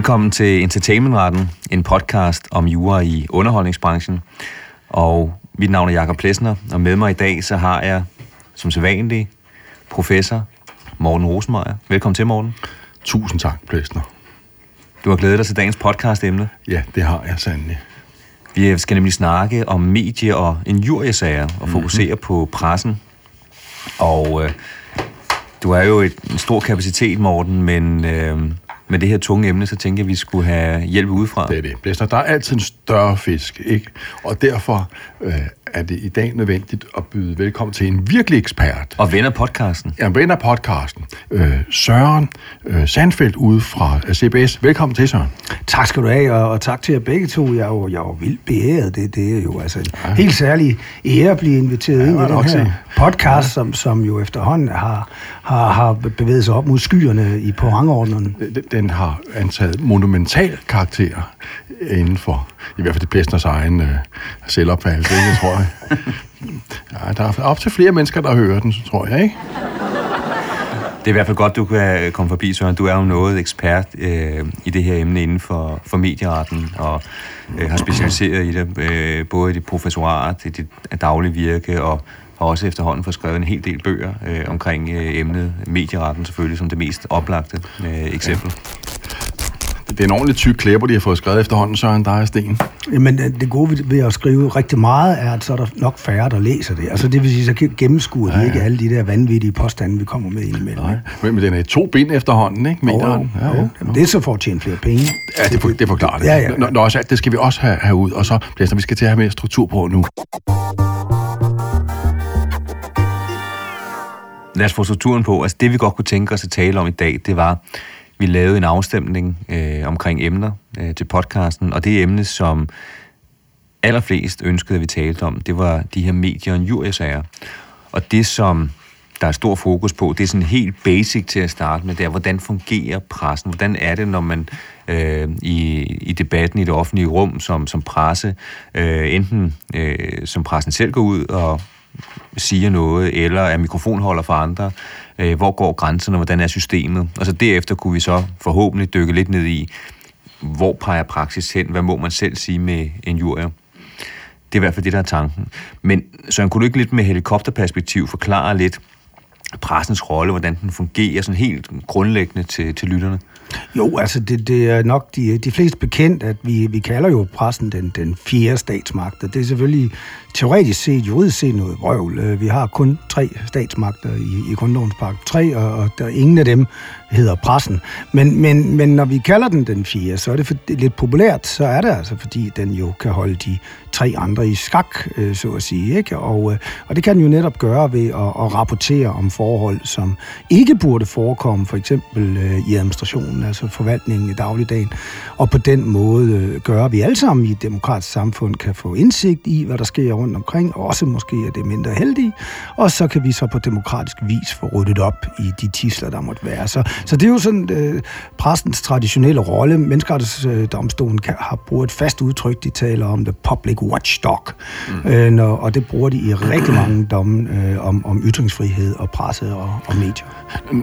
Velkommen til Entertainmentretten, en podcast om jura i underholdningsbranchen. Og mit navn er Jakob Plesner, og med mig i dag så har jeg, som sædvanlig, professor Morten Rosenmeier. Velkommen til, Morten. Tusind tak, Plesner. Du har glædet dig til dagens podcast-emne. Ja, det har jeg sandelig. Vi skal nemlig snakke om medie- og injuriesager og fokusere mm-hmm. på pressen. Og øh, du er jo et, en stor kapacitet, Morten, men øh, med det her tunge emne, så tænker jeg, at vi skulle have hjælp udefra. Det er det. Blæsner, der er altid en større fisk, ikke? Og derfor øh, er det i dag nødvendigt at byde velkommen til en virkelig ekspert. Og ven af podcasten. Ja, ven af podcasten. Øh, Søren øh, Sandfeldt ude fra øh, CBS. Velkommen til, Søren. Tak skal du have, og, og tak til jer begge to. Jeg er jo, jeg er jo vildt beæret. Det, det er jo altså en ja. helt særlig ære at blive inviteret ja, ind i den her sige. podcast, ja. som, som jo efterhånden har, har, har bevæget sig op mod skyerne i, på rangordnerne. Den, den har antaget monumental karakter inden for, i hvert fald det Plæsners egen øh, selvopfattelse, ikke, tror jeg. Ja, der er op til flere mennesker, der hører den, tror jeg, ikke? Det er i hvert fald godt, du kan komme forbi, Søren. Du er jo noget ekspert øh, i det her emne inden for, for medieretten, og øh, har specialiseret i det, øh, både i dit professorat, i dit daglige virke, og har også efterhånden fået skrevet en hel del bøger øh, omkring øh, emnet medieretten, selvfølgelig som det mest oplagte øh, eksempel. Ja. Det er en ordentlig tyk klæber, de har fået skrevet efterhånden, Søren, der er sten. Jamen, det gode ved at skrive rigtig meget, er, at så er der nok færre, der læser det. Altså, det vil sige, så gennemskuer ja, ja. ikke alle de der vanvittige påstande, vi kommer med indimellem. Nej. Men, men den er to bind efterhånden, ikke? Mener oh, ja, ja. Jamen, det er så for at tjene flere penge. Ja, det, for, det forklarer det. Ja, ja, ja. Nå, så, det skal vi også have, have ud, og så, Blæsner, vi skal til at have mere struktur på nu. Lad os få strukturen på. Altså, det vi godt kunne tænke os at tale om i dag, det var, vi lavede en afstemning øh, omkring emner øh, til podcasten, og det emne, som allerflest ønskede, at vi talte om, det var de her medier- og jurysager. Og det, som der er stor fokus på, det er sådan helt basic til at starte med, det er, hvordan fungerer pressen? Hvordan er det, når man øh, i, i debatten i det offentlige rum som, som presse, øh, enten øh, som pressen selv går ud og siger noget, eller er mikrofonholder for andre, øh, hvor går grænserne, hvordan er systemet, og så derefter kunne vi så forhåbentlig dykke lidt ned i, hvor peger praksis hen, hvad må man selv sige med en jurier. Det er i hvert fald det, der er tanken. Men så kunne du ikke lidt med helikopterperspektiv forklare lidt pressens rolle, hvordan den fungerer sådan helt grundlæggende til, til lytterne? Jo, altså det, det er nok de, de fleste bekendt, at vi, vi kalder jo pressen den, den fjerde statsmagt, og det er selvfølgelig teoretisk set, juridisk set noget vrøvl. Øh, vi har kun tre statsmagter i, i grundlovens park 3, og, og der ingen af dem hedder pressen. Men, men, men når vi kalder den den fjerde, så er det for, lidt populært, så er det altså, fordi den jo kan holde de tre andre i skak, øh, så at sige. Ikke? Og, øh, og det kan den jo netop gøre ved at, at rapportere om forhold, som ikke burde forekomme, for eksempel øh, i administrationen, altså forvaltningen i dagligdagen. Og på den måde øh, gøre, at vi alle sammen i et demokratisk samfund kan få indsigt i, hvad der sker rundt omkring, og også måske er det mindre heldige, og så kan vi så på demokratisk vis få ryddet op i de tisler, der måtte være. Så, så det er jo sådan øh, præstens traditionelle rolle. Menneskerettighedsdomstolen har brugt et fast udtryk, de taler om the public watchdog, mm. øh, når, og det bruger de i rigtig mange domme øh, om, om ytringsfrihed og presse og, og medier.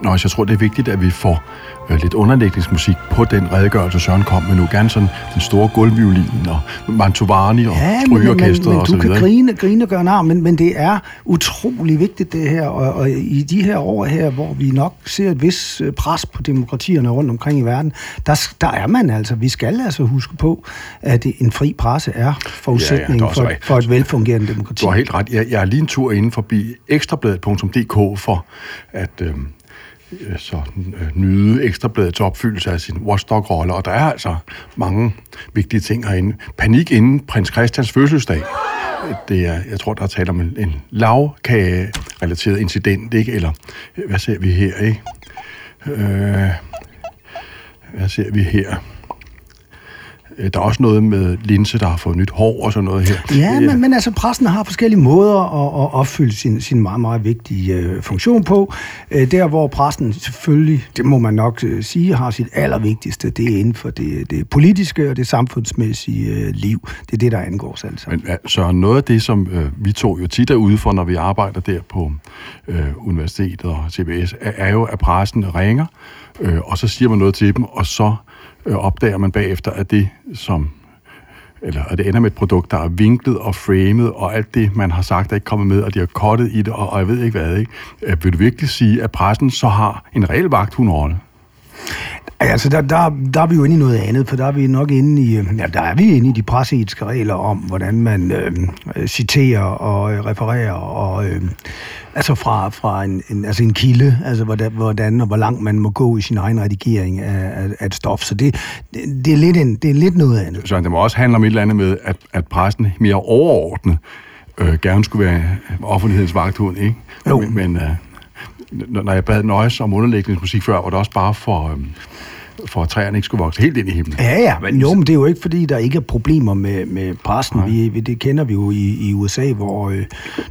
Nå, jeg tror, det er vigtigt, at vi får øh, lidt underlægningsmusik på den redegørelse, Søren kom med nu. Gerne sådan den store gulvviolin og Mantovani og ja, strygeorkestret og så videre. du kan grine, grine og gøre nar, men, men det er utrolig vigtigt det her, og, og i de her år her, hvor vi nok ser et vis øh, pres på demokratierne rundt omkring i verden, der, der er man altså, vi skal altså huske på, at en fri presse er forudsætningen ja, ja, for, for et velfungerende demokrati. Du har helt ret. Jeg, jeg er lige en tur inden forbi ekstrabladet.dk for at... Øh, sådan, så øh, nyde ekstrabladets opfyldelse af sin watchdog-rolle, og der er altså mange vigtige ting herinde. Panik inden prins Christians fødselsdag. Det er, jeg tror, der er tale om en, en lavkage-relateret incident, ikke? Eller, øh, hvad ser vi her, ikke? Øh, hvad ser vi her? Øh, der er også noget med linse, der har fået nyt hår og sådan noget her. Ja, men, men altså pressen har forskellige måder at, at opfylde sin, sin meget, meget vigtige øh, funktion på. Øh, der, hvor pressen selvfølgelig, det må man nok øh, sige, har sit allervigtigste, det er inden for det, det politiske og det samfundsmæssige øh, liv. Det er det, der angår sig altså. Men så noget af det, som øh, vi to jo tit er ude for, når vi arbejder der på øh, universitetet og CBS, er, er jo, at pressen ringer, øh, og så siger man noget til dem, og så Øh, opdager man bagefter, at det, som eller at det ender med et produkt, der er vinklet og framet, og alt det, man har sagt, er ikke kommet med, og de har kottet i det, og, og jeg ved ikke hvad, ikke? Øh, vil du virkelig sige, at pressen så har en reel vagthundrolle? Altså, der, der, der er vi jo inde i noget andet, for der er vi nok inde i, øh, ja, der er vi inde i de presseetiske regler om, hvordan man øh, citerer og øh, refererer, og øh, altså fra, fra en, en, altså en kilde, altså hvordan, hvordan og hvor langt man må gå i sin egen redigering af, af, af et stof. Så det, det, det, er lidt en, det er lidt noget andet. Så det må også handle om et eller andet med, at, at pressen mere overordnet øh, gerne skulle være offentlighedens vagthund, ikke? Jo. Men, men øh, når jeg bad nøjes om underlægningsmusik før, var det også bare for... Øh, for at træerne ikke skulle vokse helt ind i himlen. Ja, ja. Men, jo, men det er jo ikke, fordi der ikke er problemer med, med pressen. Vi, vi, det kender vi jo i, i USA, hvor øh,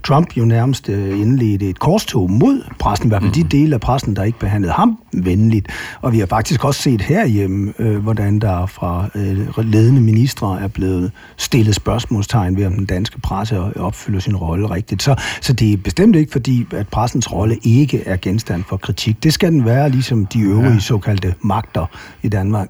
Trump jo nærmest øh, indledte et korstog mod pressen, i hvert fald mm. de dele af pressen, der ikke behandlede ham venligt. Og vi har faktisk også set herhjemme, øh, hvordan der fra øh, ledende ministre er blevet stillet spørgsmålstegn ved, om den danske presse opfylder sin rolle rigtigt. Så, så det er bestemt ikke, fordi at pressens rolle ikke er genstand for kritik. Det skal den være, ligesom de øvrige ja. såkaldte magter i Danmark.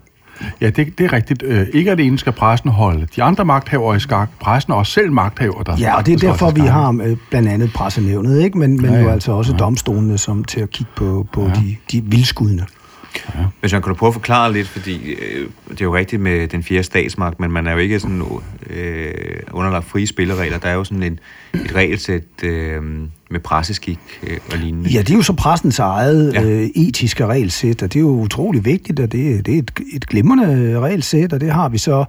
Ja, det, det er rigtigt. Øh, ikke at det ene skal pressen holde de andre magthaver i skak. Pressen er også selv magthaver, der Ja, og det er derfor, vi har øh, blandt andet pressenævnet, ikke? men, men ja, ja. jo altså også ja. domstolene som til at kigge på, på ja. de, de vildskuddene. Ja. Hvis man kan du prøve at forklare lidt, fordi øh, det er jo rigtigt med den fjerde statsmagt, men man er jo ikke sådan øh, underlagt frie spilleregler. Der er jo sådan en, et regelsæt øh, med presseskik øh, og lignende. Ja, det er jo så pressens eget ja. øh, etiske regelsæt, og det er jo utrolig vigtigt, og det, det er et, et glimrende regelsæt, og det har vi så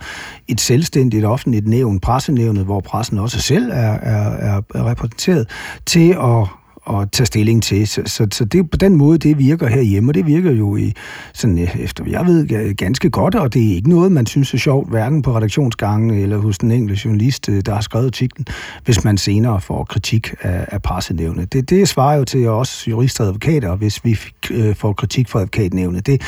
et selvstændigt offentligt nævn, pressenævnet, hvor pressen også selv er, er, er repræsenteret, til at at tage stilling til. Så, så, så det på den måde, det virker herhjemme, og det virker jo i, sådan, øh, efter jeg ved, ganske godt, og det er ikke noget, man synes er sjovt, hverken på redaktionsgangen eller hos den enkelte journalist, øh, der har skrevet artiklen, hvis man senere får kritik af, af pressenævnet. Det, det svarer jo til os jurister og advokater, hvis vi fik, øh, får kritik fra advokatnævnet. Det,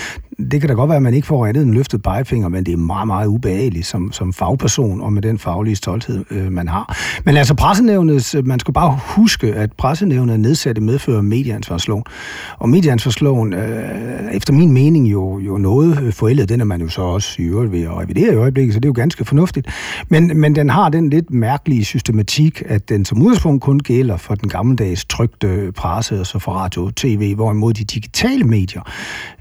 det kan da godt være, at man ikke får andet end løftet pegefinger, men det er meget, meget ubehageligt som, som fagperson, og med den faglige stolthed, øh, man har. Men altså pressenævnet, øh, man skal bare huske, at pressenævnet nedsatte medfører medieansvarsloven. Og medieansvarsloven, øh, efter min mening, jo, jo noget forældet. Den er man jo så også i øvrigt ved at revidere i øjeblikket, så det er jo ganske fornuftigt. Men, men den har den lidt mærkelige systematik, at den som udgangspunkt kun gælder for den gammeldags trygte presse, og altså for radio og tv, hvorimod de digitale medier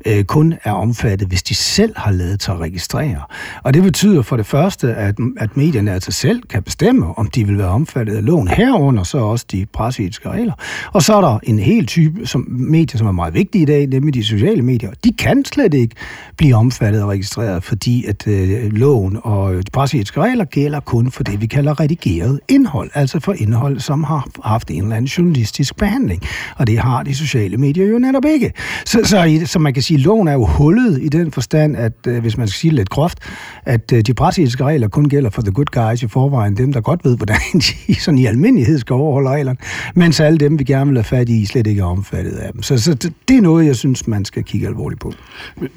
øh, kun er omfattet, hvis de selv har lavet sig at registrere. Og det betyder for det første, at, at medierne altså selv kan bestemme, om de vil være omfattet af loven herunder, så også de presseetiske regler. Og så er der en hel type som medier, som er meget vigtige i dag, nemlig de sociale medier. De kan slet ikke blive omfattet og registreret, fordi at øh, loven og de presseetiske regler gælder kun for det, vi kalder redigeret indhold, altså for indhold, som har haft en eller anden journalistisk behandling. Og det har de sociale medier jo netop ikke. Så, så, så man kan sige, at loven er jo hul hullet i den forstand, at øh, hvis man skal sige lidt groft, at øh, de brasilianske regler kun gælder for the good guys i forvejen, dem der godt ved, hvordan de sådan i almindelighed skal overholde reglerne, mens alle dem, vi gerne vil have fat i, slet ikke er omfattet af dem. Så, så det er noget, jeg synes, man skal kigge alvorligt på.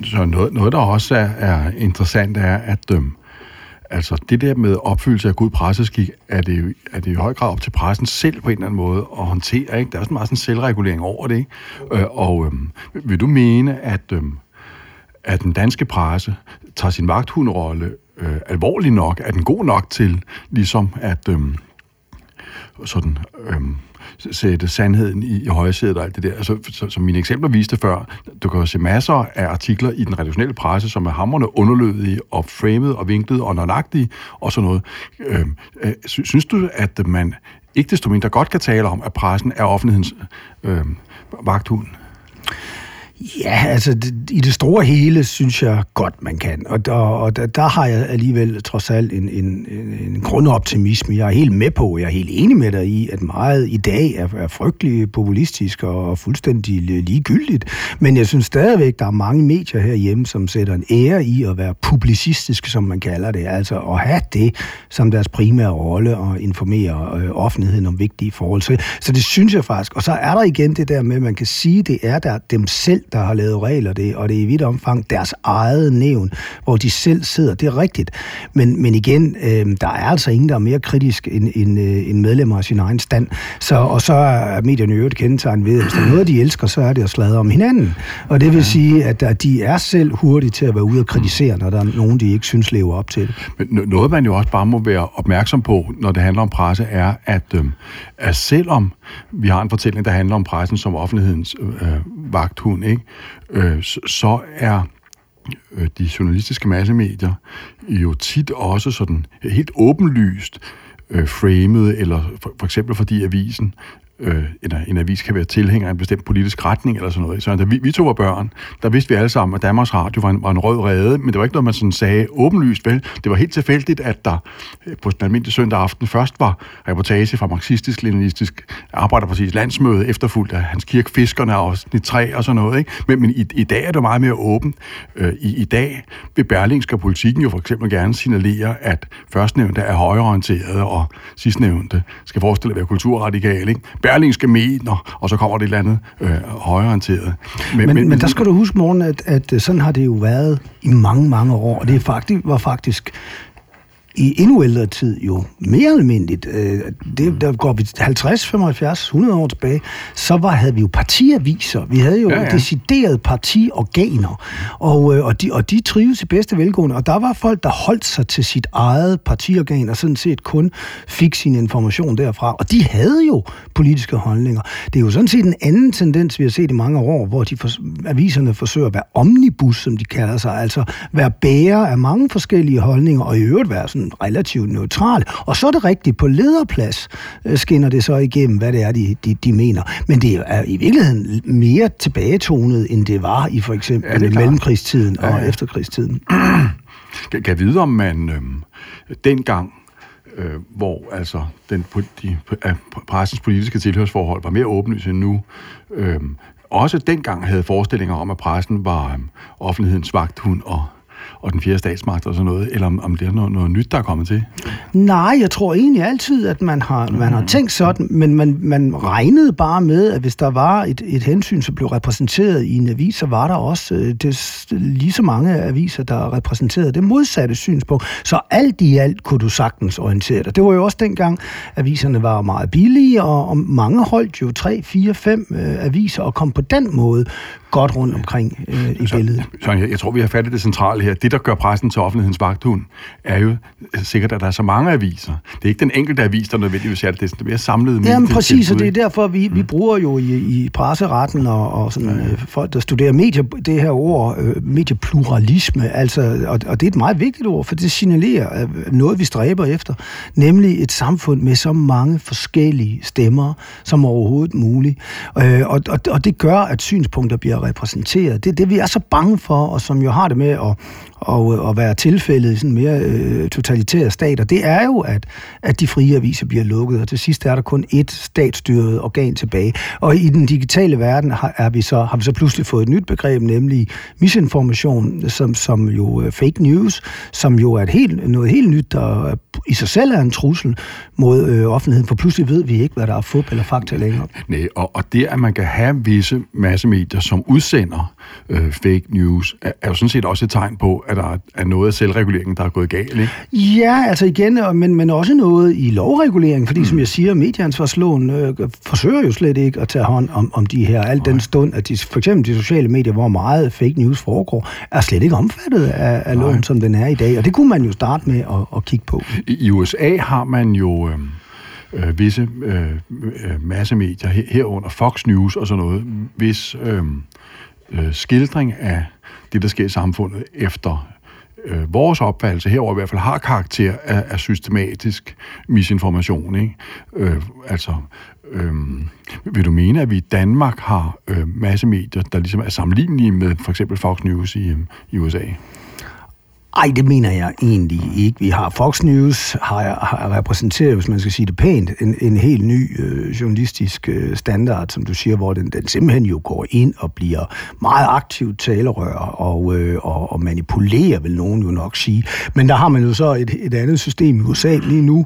Så noget, noget der også er, er interessant, er, at øhm, altså det der med opfyldelse af god presseskik, er det, jo, er det i høj grad op til pressen selv på en eller anden måde at håndtere. Ikke? Der er sådan meget sådan selvregulering over det. Ikke? Øh, og øh, vil du mene, at, øh, at den danske presse tager sin vagthundrolle øh, alvorligt nok? Er den god nok til ligesom at øh, sådan... øh, sætte sandheden i, i højsædet og alt det der. Altså, så, som mine eksempler viste før, du kan jo se masser af artikler i den redaktionelle presse, som er hammerne underlødige og framed og vinklet og nøjagtige og sådan noget. Øhm, øh, øh, synes du, at man ikke desto mindre godt kan tale om, at pressen er offentlighedens øh, vagthund? Ja, altså i det store hele synes jeg godt, man kan. Og der, og der, der har jeg alligevel trods alt en, en, en grundoptimisme. Jeg er helt med på, jeg er helt enig med dig i, at meget i dag er, er frygtelig populistisk og fuldstændig ligegyldigt. Men jeg synes stadigvæk, der er mange medier herhjemme, som sætter en ære i at være publicistiske, som man kalder det. Altså at have det som deres primære rolle og informere øh, offentligheden om vigtige forhold. Så, så det synes jeg faktisk. Og så er der igen det der med, at man kan sige, det er der dem selv, der har lavet regler, det, og det er i vidt omfang deres eget nævn, hvor de selv sidder. Det er rigtigt. Men, men igen, øh, der er altså ingen, der er mere kritisk end, end, øh, end medlemmer af sin egen stand. Så, og så er medierne øvrigt kendetegnet ved, at hvis der er noget, de elsker, så er det at sladre om hinanden. Og det vil sige, at, at de er selv hurtige til at være ude og kritisere, når der er nogen, de ikke synes lever op til det. Men noget, man jo også bare må være opmærksom på, når det handler om presse, er, at, øh, at selvom vi har en fortælling, der handler om pressen som offentlighedens øh, vagthund, ikke? Øh, så, er øh, de journalistiske massemedier jo tit også sådan helt åbenlyst øh, framet, eller for, for eksempel fordi avisen øh, en, en avis kan være tilhænger af en bestemt politisk retning eller sådan noget. Så da vi, vi to var børn, der vidste vi alle sammen, at Danmarks Radio var en, var en rød rede, men det var ikke noget, man sådan sagde åbenlyst, vel? Det var helt tilfældigt, at der øh, på den almindelige søndag aften først var reportage fra marxistisk-leninistisk arbejderpartiets landsmøde, efterfulgt af Hans Kirk Fiskerne og 3 og sådan noget. Ikke? Men, men i, i dag er det meget mere åbent. Øh, i, I dag vil Berlingske politikken jo for eksempel gerne signalere, at førstnævnte er højreorienteret, og sidstnævnte skal forestille at være kulturradikal. Ikke? Berlingske medier, og så kommer det et eller andet øh, højreorienteret. Men, men, men, men der skal du huske, morgen, at, at sådan har det jo været i mange, mange år, og det er faktisk, var faktisk i endnu ældre tid jo mere almindeligt, øh, det, der går vi 50, 75, 100 år tilbage, så var, havde vi jo partiaviser. Vi havde jo ja, ja. deciderede partiorganer, og, øh, og, de, og de trives i bedste velgående. Og der var folk, der holdt sig til sit eget partiorgan, og sådan set kun fik sin information derfra. Og de havde jo politiske holdninger. Det er jo sådan set en anden tendens, vi har set i mange år, hvor de for, aviserne forsøger at være omnibus, som de kalder sig, altså være bærer af mange forskellige holdninger, og i øvrigt være sådan sådan relativt neutral. Og så er det rigtigt, på lederplads øh, skinner det så igennem, hvad det er, de, de, de mener. Men det er i virkeligheden mere tilbagetonet, end det var i for eksempel ja, mellemkrigstiden ja, ja. og efterkrigstiden. Kan jeg vide, om man øh, dengang øh, hvor altså den, de, pressens politiske tilhørsforhold var mere åbenlyse end nu, øh, også dengang havde forestillinger om, at pressen var øh, offentlighedens vagthund og og den fjerde statsmagt og sådan noget, eller om, om det er noget, noget nyt, der er kommet til? Nej, jeg tror egentlig altid, at man har, mm. man har tænkt sådan, men man, man regnede bare med, at hvis der var et, et hensyn, som blev repræsenteret i en avis, så var der også øh, det, lige så mange aviser, der repræsenterede det modsatte synspunkt. Så alt i alt kunne du sagtens orientere dig. Det var jo også dengang, aviserne var meget billige, og, og mange holdt jo tre, fire, fem øh, aviser, og kom på den måde godt rundt omkring øh, i så, billedet. Så jeg, jeg tror, vi har fat i det centrale her. Det, der gør pressen til offentlighedens vagthund, er jo sikkert, at der er så mange aviser. Det er ikke den enkelte avis, der nødvendigvis er det. Det er mere samlet Jamen præcis, og det er derfor, vi, mm. vi bruger jo i, i presseretten og, og sådan, øh, folk, der studerer medier, det her ord, øh, mediepluralisme, altså, og, og det er et meget vigtigt ord, for det signalerer øh, noget, vi stræber efter, nemlig et samfund med så mange forskellige stemmer som overhovedet muligt. Øh, og, og, og det gør, at synspunkter bliver repræsenteret. Det er det, vi er så bange for, og som jo har det med at, og, øh, at være tilfældet i sådan mere øh, totalitære stater, det er jo, at, at de frie aviser bliver lukket, og til sidst er der kun ét statsstyret organ tilbage. Og i den digitale verden har, er vi så, har vi så pludselig fået et nyt begreb, nemlig misinformation, som, som jo øh, fake news, som jo er et helt, noget helt nyt, der i sig selv er en trussel mod øh, offentligheden, for pludselig ved vi ikke, hvad der er fup eller fakta længere. Nej, og, og det, at man kan have visse massemedier, som udsender øh, fake news, er, er jo sådan set også et tegn på, at der er noget af selvreguleringen, der er gået galt, ikke? Ja, altså igen, men, men også noget i lovreguleringen, fordi mm. som jeg siger, medieansvarsloven øh, forsøger jo slet ikke at tage hånd om, om de her, al den stund, at de, for eksempel de sociale medier, hvor meget fake news foregår, er slet ikke omfattet af, af loven, som den er i dag, og det kunne man jo starte med at, at kigge på. I, i USA har man jo... Øh øh, visse øh, øh massemedier, herunder Fox News og sådan noget, hvis øh, øh, skildring af det, der sker i samfundet efter øh, vores opfattelse herover i hvert fald har karakter af, af systematisk misinformation. Ikke? Øh, altså, øh, vil du mene, at vi i Danmark har øh, masse medier, der ligesom er sammenlignelige med for eksempel Fox News i, øh, i USA? Ej, det mener jeg egentlig ikke. Vi har Fox News, har, har repræsenteret, hvis man skal sige det pænt, en, en helt ny øh, journalistisk øh, standard, som du siger, hvor den, den simpelthen jo går ind og bliver meget aktivt talerør og, øh, og, og manipulerer, vil nogen jo nok sige. Men der har man jo så et, et andet system i USA. Lige nu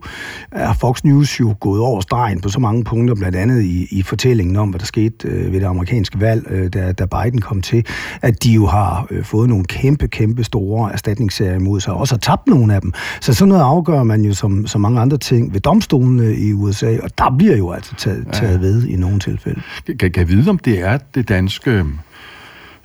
er Fox News jo gået over stregen på så mange punkter, blandt andet i, i fortællingen om, hvad der skete øh, ved det amerikanske valg, øh, da, da Biden kom til, at de jo har øh, fået nogle kæmpe, kæmpe store erstatnings sager imod sig, og også har tabt nogle af dem. Så sådan noget afgør man jo som, som mange andre ting ved domstolene i USA, og der bliver jo altså taget, taget ja. ved i nogle tilfælde. Kan, kan jeg vide, om det er det danske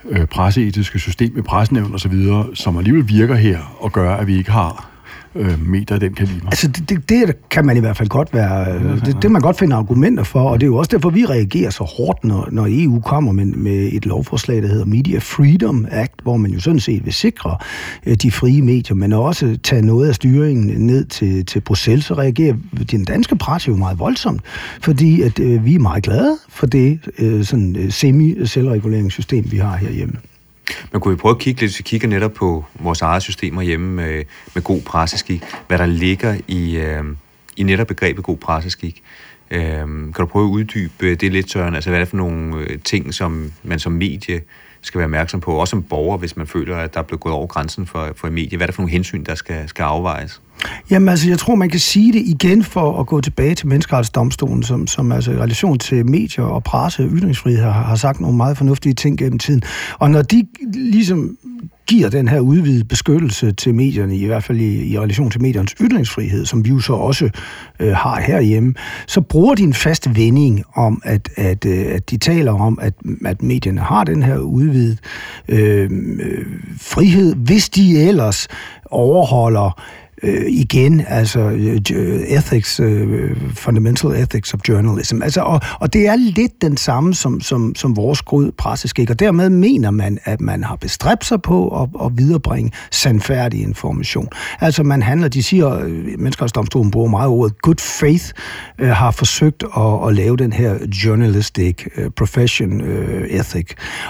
øh, presseetiske system med presnævn osv., som alligevel virker her og gør, at vi ikke har øh, meter den kaliber. Altså, det, det, det kan man i hvert fald godt være, øh, det, det man godt finde argumenter for, og det er jo også derfor, vi reagerer så hårdt, når, når EU kommer med, med et lovforslag, der hedder Media Freedom Act, hvor man jo sådan set vil sikre øh, de frie medier, men også tage noget af styringen ned til, til Bruxelles, så reagerer den danske presse jo meget voldsomt, fordi at, øh, vi er meget glade for det øh, sådan, øh, semi-selvreguleringssystem, vi har herhjemme. Men kunne vi prøve at kigge lidt, hvis vi kigger netop på vores eget systemer hjemme med, med god presseskik, hvad der ligger i, øh, i netop begrebet god presseskik. Øh, kan du prøve at uddybe det lidt, Søren? Altså, hvad er det for nogle øh, ting, som man som medie skal være opmærksom på, også som borger, hvis man føler, at der er blevet gået over grænsen for, for et medie? Hvad er det for nogle hensyn, der skal, skal afvejes? Jamen altså, jeg tror, man kan sige det igen for at gå tilbage til menneskerettighedsdomstolen, som, som altså i relation til medier og presse og ytringsfrihed har, har sagt nogle meget fornuftige ting gennem tiden. Og når de ligesom giver den her udvidede beskyttelse til medierne, i hvert fald i, i relation til mediernes ytringsfrihed, som vi jo så også øh, har herhjemme, så bruger de en fast vending om, at, at, øh, at de taler om, at, at medierne har den her udvidede øh, øh, frihed, hvis de ellers overholder øh, igen, altså øh, ethics, øh, fundamental ethics of journalism. Altså, og, og det er lidt den samme som, som, som vores grød presseskik, og dermed mener man, at man har bestræbt sig på at, at viderebringe sandfærdig information. Altså man handler, de siger, øh, menneskerettighedsdomstolen bruger meget ordet good faith, øh, har forsøgt at, at lave den her journalistic øh, profession øh, ethic.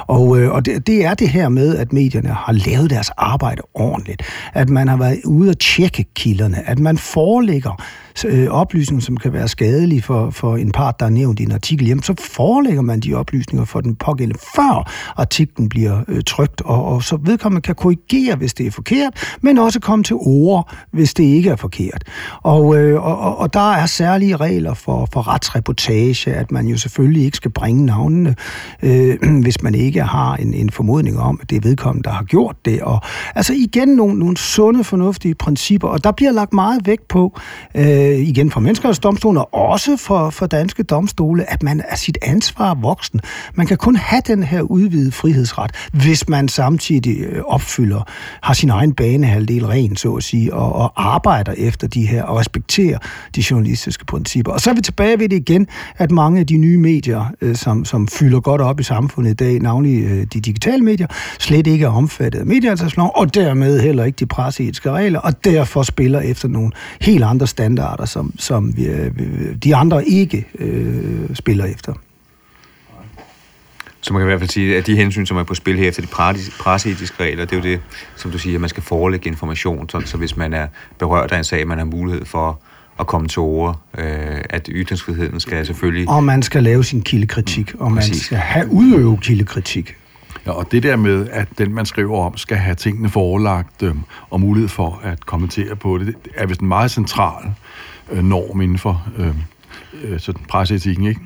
Og, øh, og det, det er det her med, at medierne har lavet deres arbejde ordentligt, at man har været ude og tjekke kilderne, at man forelægger øh, oplysninger, som kan være skadelige for, for en part, der er nævnt i en artikel hjem, så forelægger man de oplysninger for den pågældende, før artiklen bliver øh, trygt, og, og så vedkommende kan korrigere, hvis det er forkert, men også komme til ord, hvis det ikke er forkert. Og, øh, og, og der er særlige regler for, for retsreportage, at man jo selvfølgelig ikke skal bringe navnene, øh, hvis man ikke har en, en formodning om, at det er vedkommende, der har gjort det. Og, altså igen nogle, nogle sunde, fornuftige principper, og der bliver lagt meget vægt på, øh, igen fra menneskerettighedsdomstolen, og også for, for danske domstole, at man er sit ansvar voksen. Man kan kun have den her udvidede frihedsret, hvis man samtidig øh, opfylder, har sin egen banehalvdel ren, så at sige, og, og arbejder efter de her, og respekterer de journalistiske principper. Og så er vi tilbage ved det igen, at mange af de nye medier, øh, som, som fylder godt op i samfundet i dag, navnlig øh, de digitale medier, slet ikke er omfattet af medieansvarsloven, og dermed heller ikke de presseetiske regler, og derfor spiller efter nogle helt andre standarder som, som vi, øh, de andre ikke øh, spiller efter. Så man kan i hvert fald sige, at de hensyn, som er på spil her efter de presseetiske regler, det er jo det, som du siger, at man skal forelægge information, sådan, så hvis man er berørt af en sag, man har mulighed for at komme til ord, øh, at ytringsfriheden skal selvfølgelig... Og man skal lave sin kildekritik, og man Præcis. skal have udøve kildekritik. Ja, og det der med, at den, man skriver om, skal have tingene forelagt øh, og mulighed for at kommentere på det, det er vist en meget central øh, norm inden for øh, øh, sådan presseetikken, ikke?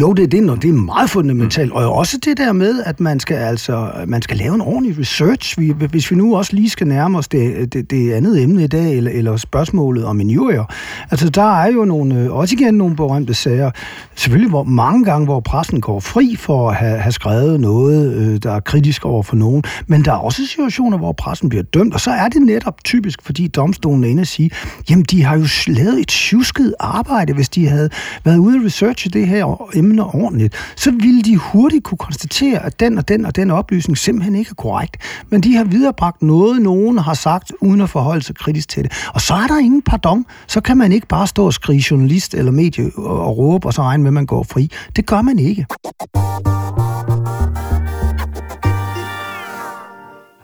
Jo, det er det, når det er meget fundamentalt. Mm. Og også det der med, at man skal altså man skal lave en ordentlig research. Vi, hvis vi nu også lige skal nærme os det, det, det andet emne i dag, eller, eller spørgsmålet om injurier. Altså, der er jo nogle, også igen nogle berømte sager. Selvfølgelig hvor mange gange, hvor pressen går fri for at have, have skrevet noget, øh, der er kritisk over for nogen. Men der er også situationer, hvor pressen bliver dømt, og så er det netop typisk, fordi domstolen er inde og sige, jamen, de har jo lavet et tjusket arbejde, hvis de havde været ude og researche det her emner ordentligt, så ville de hurtigt kunne konstatere, at den og den og den oplysning simpelthen ikke er korrekt. Men de har viderebragt noget, nogen har sagt, uden at forholde sig kritisk til det. Og så er der ingen pardon. Så kan man ikke bare stå og skrige journalist eller medie og råbe, og så regne med, at man går fri. Det gør man ikke.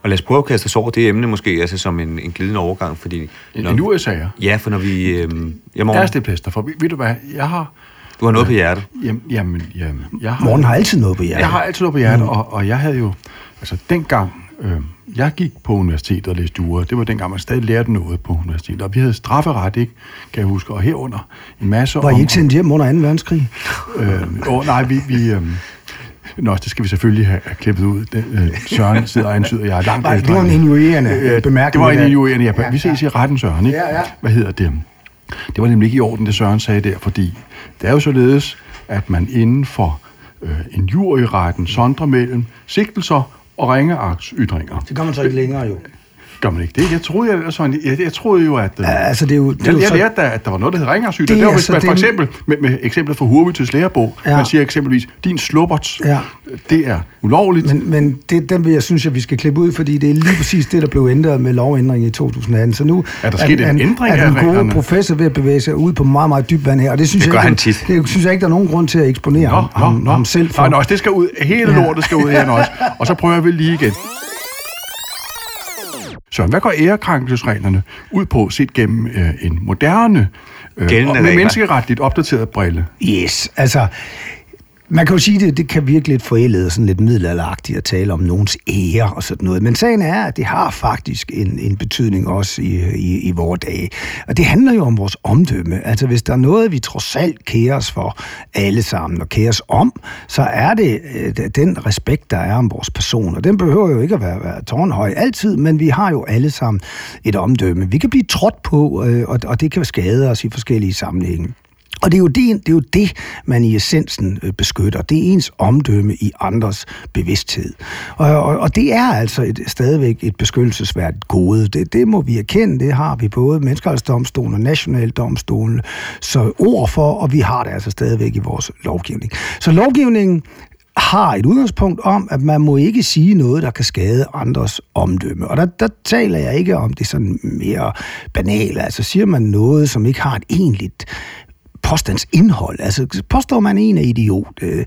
Og lad os prøve at kaste os over det emne måske, altså som en, en glidende overgang, fordi... En, en USA'er. Ja, for når vi... Øhm, jeg må, Ærsteplæster, for ved du hvad, jeg har... du har noget på hjertet. Jamen, jamen, jamen jeg har... Morgen har altid noget på hjertet. Jeg har altid noget på hjertet, mm. og, og jeg havde jo... Altså, dengang øh, jeg gik på universitetet og læste jura, det var dengang, man stadig lærte noget på universitetet. Og vi havde strafferet, ikke, kan jeg huske, og herunder en masse Var om... I ikke sendt hjem under 2. verdenskrig? Øh, åh, nej, vi... vi øh, Nå, det skal vi selvfølgelig have klippet ud. Det, øh, Søren sidder og antyder, jeg er langt Nej, det var en end- injurierende Øh, bemærkning. Det var en injurierende, ja. Ja, Vi ses i retten, Søren, ikke? Ja, ja. Hvad hedder det? Det var nemlig ikke i orden, det Søren sagde der, fordi det er jo således, at man inden for øh, en juryretten sondrer mellem sigtelser og ringeagtsytringer. Det kan man så ikke længere jo. Gør man ikke det? Jeg troede, jeg, Søren, jeg, jeg troede jo, at... Øh, Ja, altså, det er jo, det er jeg, jo jeg lærte at der var noget, der hed ringeagtsytringer. Det Det, er altså man for eksempel, med, med eksemplet fra Hurvigs lærebog, Ja. man siger eksempelvis, din slubbert, Ja. det er ulovligt. Men, men det, den vil jeg synes, at vi skal klippe ud, fordi det er lige præcis det, der blev ændret med lovændringen i 2018. Så nu Er der sket en ændring er den gode reglerne? professor ved at bevæge sig ud på meget, meget dybt vand her, og det synes Det jeg gør ikke, han tit. Det synes jeg ikke, der er nogen grund til at eksponere ham, ham, ham selv for. Nej, nå, det skal ud. Hele lortet skal ud her også. Og så prøver vi lige igen. Så hvad går ærekrænkelsesreglerne ud på, set gennem øh, en moderne, øh, Gældende og med menneskeretligt opdateret brille? Yes, altså... Man kan jo sige, det, det kan virke lidt forældet og sådan lidt middelalderagtigt at tale om nogens ære og sådan noget. Men sagen er, at det har faktisk en, en betydning også i, i, i vores dage. Og det handler jo om vores omdømme. Altså hvis der er noget, vi trods alt kærer os for alle sammen og kærer os om, så er det øh, den respekt, der er om vores person. Og den behøver jo ikke at være, være tårnhøj altid, men vi har jo alle sammen et omdømme. Vi kan blive trådt på, øh, og, og det kan skade os i forskellige sammenhænge. Og det er, jo det, det er jo det, man i essensen øh, beskytter. Det er ens omdømme i andres bevidsthed. Og, og, og det er altså et, stadigvæk et beskyttelsesværdigt gode. Det, det må vi erkende. Det har vi både menneskerettighedsdomstolen og nationaldomstolen så ord for, og vi har det altså stadigvæk i vores lovgivning. Så lovgivningen har et udgangspunkt om, at man må ikke sige noget, der kan skade andres omdømme. Og der, der taler jeg ikke om det sådan mere banale. Altså siger man noget, som ikke har et egentligt påstandsindhold. Altså påstår man en er idiot. Øh,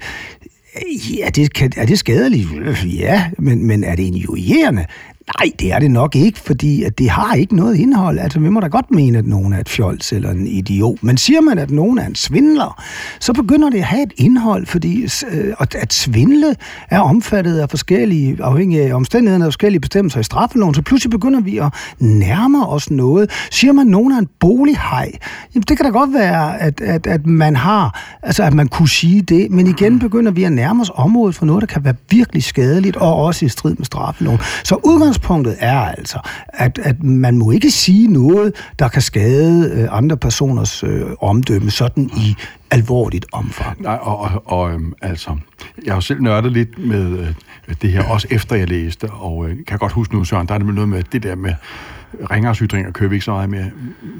ja, det kan, er det skadeligt? Ja, men, men er det injurierende? Nej, det er det nok ikke, fordi at det har ikke noget indhold. Altså, vi må da godt mene, at nogen er et fjols eller en idiot. Men siger man, at nogen er en svindler, så begynder det at have et indhold, fordi øh, at, at svindle er omfattet af forskellige, afhængige af omstændighederne af forskellige bestemmelser i straffeloven, så pludselig begynder vi at nærme os noget. Siger man, at nogen er en bolighej, jamen det kan da godt være, at, at, at man har, altså at man kunne sige det, men igen begynder vi at nærme os området for noget, der kan være virkelig skadeligt, og også i strid med straffeloven. Så udgangspunktet er altså, at, at man må ikke sige noget, der kan skade øh, andre personers øh, omdømme, sådan i alvorligt omfang. Nej, og, og, og øhm, altså, jeg har jo selv nørdet lidt med øh, det her, også efter jeg læste, og øh, kan godt huske nu, Søren, der er nemlig noget med det der med ringersytringer kører vi ikke så meget mere,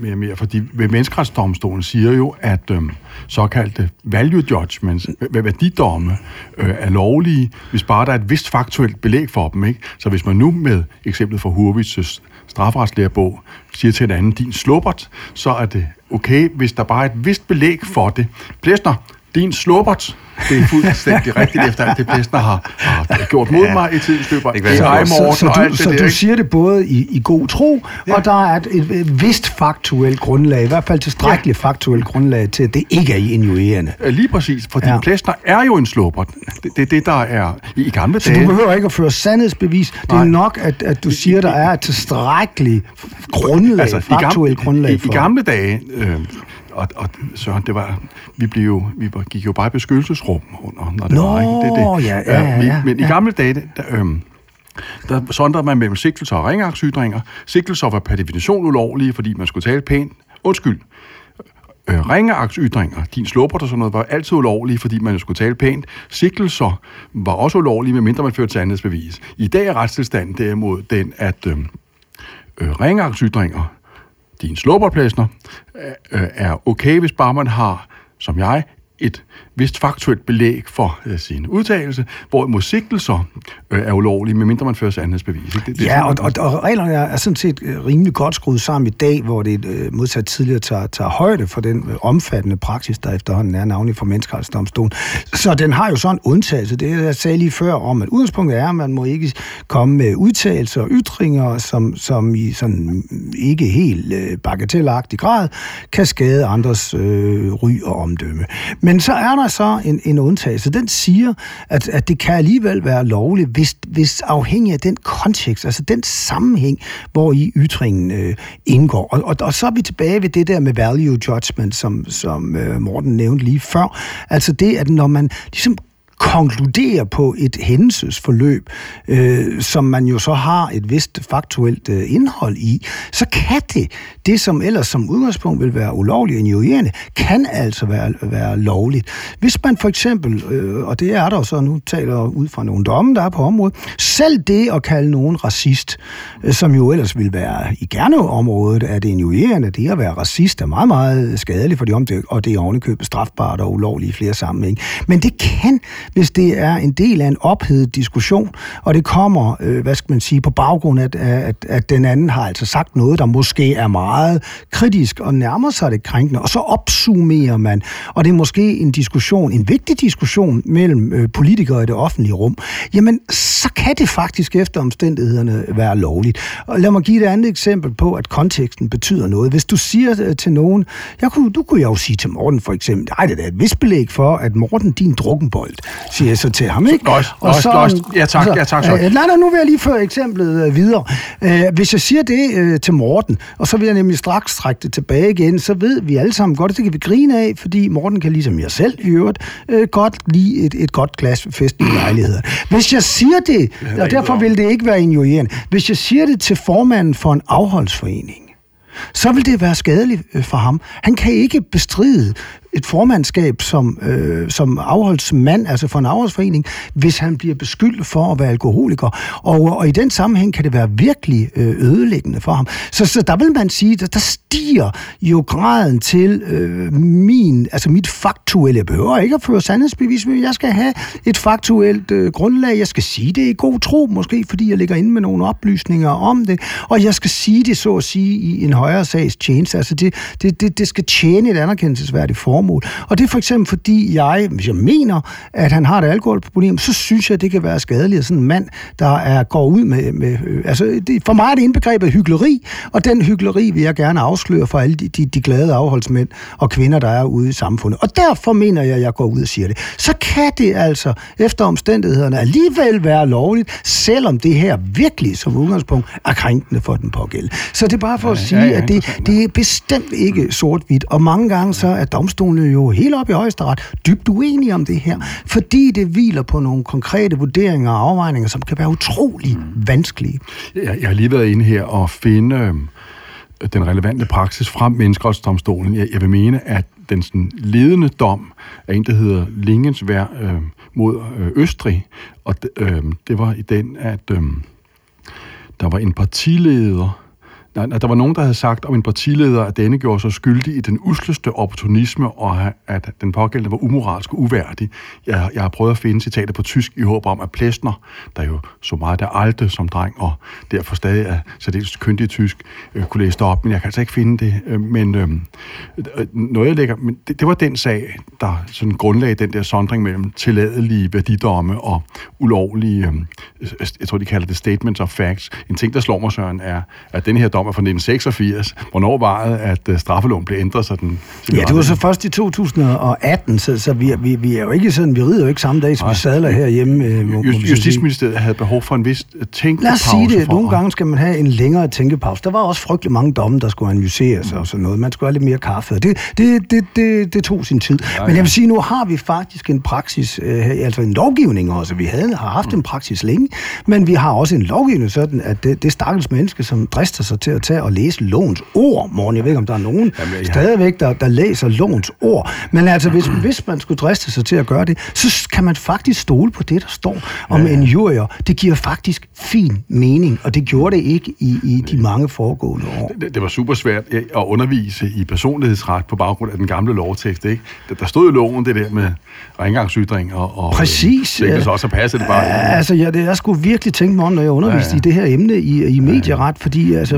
mere, mere fordi ved menneskeretsdomstolen siger jo, at øh, såkaldte value judgments, værdidomme, øh, er lovlige, hvis bare der er et vist faktuelt belæg for dem. Ikke? Så hvis man nu med eksemplet fra Hurwitz' strafferetslærebog siger til en anden, din slubbert, så er det okay, hvis der bare er et vist belæg for det. Plæsner, din slubbert, det er fuldstændig rigtigt, efter alt det Plæsner har, har gjort mod Ja. mig i tidens løb. Det kan være, så- så, så, du, det så du siger det både i, i god tro, ja. og der er et, et, vist faktuelt grundlag, i hvert fald tilstrækkeligt faktuelt grundlag til, at det ikke er injurierende. Ja, Lige præcis, fordi Ja. ja. Plæsner er jo en slubbert. Det er det, det, der er i, gamle Så dage. du behøver ikke at føre sandhedsbevis. Det er nok, at, at du siger, der er et tilstrækkeligt grundlag, altså, faktuelt grundlag i, i, for. I gamle dage, øh, og, og Søren, det var, vi, blev jo, vi var, gik jo bare i beskyttelsesrum under, når det Nå, var, ikke? Det, det. ja, ja, vi, ja, Men ja. i gamle dage, der, øh, der sondrede man mellem sigtelser og ringeagtsytringer. Sigtelser var per definition ulovlige, fordi man skulle tale pænt. Undskyld. Øh, ringeagtsytringer, din slupper og sådan noget, var altid ulovlige, fordi man skulle tale pænt. Sigtelser var også ulovlige, medmindre man førte sandhedsbevis. I dag er retstilstanden derimod den, at øh, øh, ringeagtsytringer, din slåbordplæsner, øh, øh, er okay, hvis bare man har, som jeg, et vist faktuelt belæg for øh, sin udtalelse, hvor sigtelser øh, er ulovlige, medmindre man fører sandhedsbevis. Det, det ja, og, og, og reglerne er sådan set øh, rimelig godt skruet sammen i dag, hvor det øh, modsat tidligere tager, tager højde for den øh, omfattende praksis, der efterhånden er navnlig for menneskerettighedsdomstolen. Så den har jo sådan en undtagelse. Det jeg sagde lige før om, at udgangspunktet er, at man må ikke komme med udtalelser og ytringer, som, som i sådan ikke helt øh, bagatelagtig grad kan skade andres øh, ry og omdømme. Men så er der så en, en undtagelse. Den siger, at, at det kan alligevel være lovligt, hvis, hvis afhængig af den kontekst, altså den sammenhæng, hvor i ytringen øh, indgår. Og, og, og så er vi tilbage ved det der med value judgment, som, som øh, Morten nævnte lige før. Altså det, at når man ligesom konkludere på et hændelsesforløb, øh, som man jo så har et vist faktuelt øh, indhold i, så kan det, det som ellers som udgangspunkt vil være ulovligt injurierende, kan altså være, være lovligt. Hvis man for eksempel, øh, og det er der så nu taler ud fra nogle domme, der er på området, selv det at kalde nogen racist, øh, som jo ellers vil være i gerne-området, at det injurierende, det at være racist er meget, meget skadeligt for de omdøg, og det er ovenikøbet strafbart og ulovligt i flere sammenhæng. Men det kan hvis det er en del af en ophedet diskussion, og det kommer, øh, hvad skal man sige, på baggrund af, at, at den anden har altså sagt noget, der måske er meget kritisk og nærmer sig det krænkende, og så opsummerer man, og det er måske en diskussion, en vigtig diskussion mellem øh, politikere i det offentlige rum, jamen så kan det faktisk efter omstændighederne være lovligt. Og lad mig give et andet eksempel på, at konteksten betyder noget. Hvis du siger øh, til nogen, jeg kunne, du kunne jo sige til Morten for eksempel, nej, det er et vist belæg for, at Morten, din drukkenbold, siger jeg så til ham, ikke? Godt, og så, godt. Ja tak, ja tak. Så. Øh, nej, nej, nu vil jeg lige føre eksemplet øh, videre. Øh, hvis jeg siger det øh, til Morten, og så vil jeg nemlig straks trække det tilbage igen, så ved vi alle sammen godt, at det kan vi grine af, fordi Morten kan ligesom jeg selv i øvrigt øh, godt lide et, et godt glas i lejligheder. Hvis jeg siger det, og derfor vil det ikke være injurierende, hvis jeg siger det til formanden for en afholdsforening, så vil det være skadeligt øh, for ham. Han kan ikke bestride et formandskab som, øh, som afholdsmand, altså for en afholdsforening, hvis han bliver beskyldt for at være alkoholiker. Og, og i den sammenhæng kan det være virkelig øh, ødelæggende for ham. Så, så der vil man sige, at der stiger jo graden til øh, min, altså mit faktuelle. Jeg behøver ikke at føre sandhedsbevis, men jeg skal have et faktuelt øh, grundlag. Jeg skal sige det i god tro, måske fordi jeg ligger inde med nogle oplysninger om det. Og jeg skal sige det, så at sige, i en højere sags tjeneste. Altså det, det, det, det skal tjene et anerkendelsesværdigt form formål. Og det er for eksempel fordi jeg, hvis jeg mener, at han har et alkoholproblem, så synes jeg, det kan være skadeligt. Sådan en mand, der er, går ud med... med øh, altså, det, for mig er det indbegrebet hyggeleri, og den hyggeleri vil jeg gerne afsløre for alle de, de, de glade afholdsmænd og kvinder, der er ude i samfundet. Og derfor mener jeg, at jeg går ud og siger det. Så kan det altså efter omstændighederne alligevel være lovligt, selvom det her virkelig som udgangspunkt er krænkende for den pågældende. Så det er bare for at sige, ja, ja, at det, det er bestemt ikke sort-hvidt, og mange gange så er domstolen domstolene jo helt op i højesteret dybt uenige om det her, fordi det hviler på nogle konkrete vurderinger og afvejninger, som kan være utrolig mm. vanskelige. Jeg, jeg har lige været inde her og finde øh, den relevante praksis fra menneskerettighedsdomstolen. Jeg, jeg vil mene, at den sådan, ledende dom er en, der hedder Lingensvær øh, mod øh, Østrig, og øh, det var i den, at øh, der var en partileder, at der var nogen, der havde sagt om en partileder, at denne gjorde sig skyldig i den usleste opportunisme, og at den pågældende var umoralsk og uværdig. Jeg, jeg har prøvet at finde citater på tysk i håb om, at Plesner, der jo så meget der alte som dreng, og derfor stadig er særdeles køndig tysk, øh, kunne læse det op, men jeg kan altså ikke finde det. Øh, men øh, øh, noget, jeg lægger, men det, det var den sag, der sådan grundlagde den der sondring mellem tilladelige værdidomme og ulovlige, øh, jeg tror, de kalder det statements of facts. En ting, der slår mig, Søren, er, at den her dom dom er fra 1986. Hvornår var det, at uh, straffeloven blev ændret? Så den, så ja, det var så først i 2018, så, så vi, vi, vi er jo ikke sådan, vi rider jo ikke samme dag, som vi sadler herhjemme. Uh, Just, Justitsministeriet havde behov for en vis tænkepause. Lad os sige det. Nogle gange skal man have en længere tænkepause. Der var også frygtelig mange domme, der skulle analyseres mm. og sådan noget. Man skulle have lidt mere kaffe. Det, det, det, det, det tog sin tid. Ja, ja. Men jeg vil sige, nu har vi faktisk en praksis, øh, altså en lovgivning også. Vi havde, har haft mm. en praksis længe, men vi har også en lovgivning sådan, at det, det stakkels menneske, som drister sig til at tage og læse lovens ord, morgen. Jeg ved ikke, om der er nogen Jamen, ja. stadigvæk, der, der læser lovens ord. Men altså, hvis, hvis man skulle driste sig til at gøre det, så kan man faktisk stole på det, der står om ja. en jurier. Det giver faktisk fin mening, og det gjorde det ikke i, i de mange foregående år. Det, det var super svært at undervise i personlighedsret på baggrund af den gamle lovtekst. Ikke? Der stod i loven det der med rengangsytring og, og Præcis. Det kan så også passe det bare. Ja, altså, ja, det, jeg skulle virkelig tænke mig om, når jeg underviste ja, ja. i det her emne i, i medieret, fordi altså,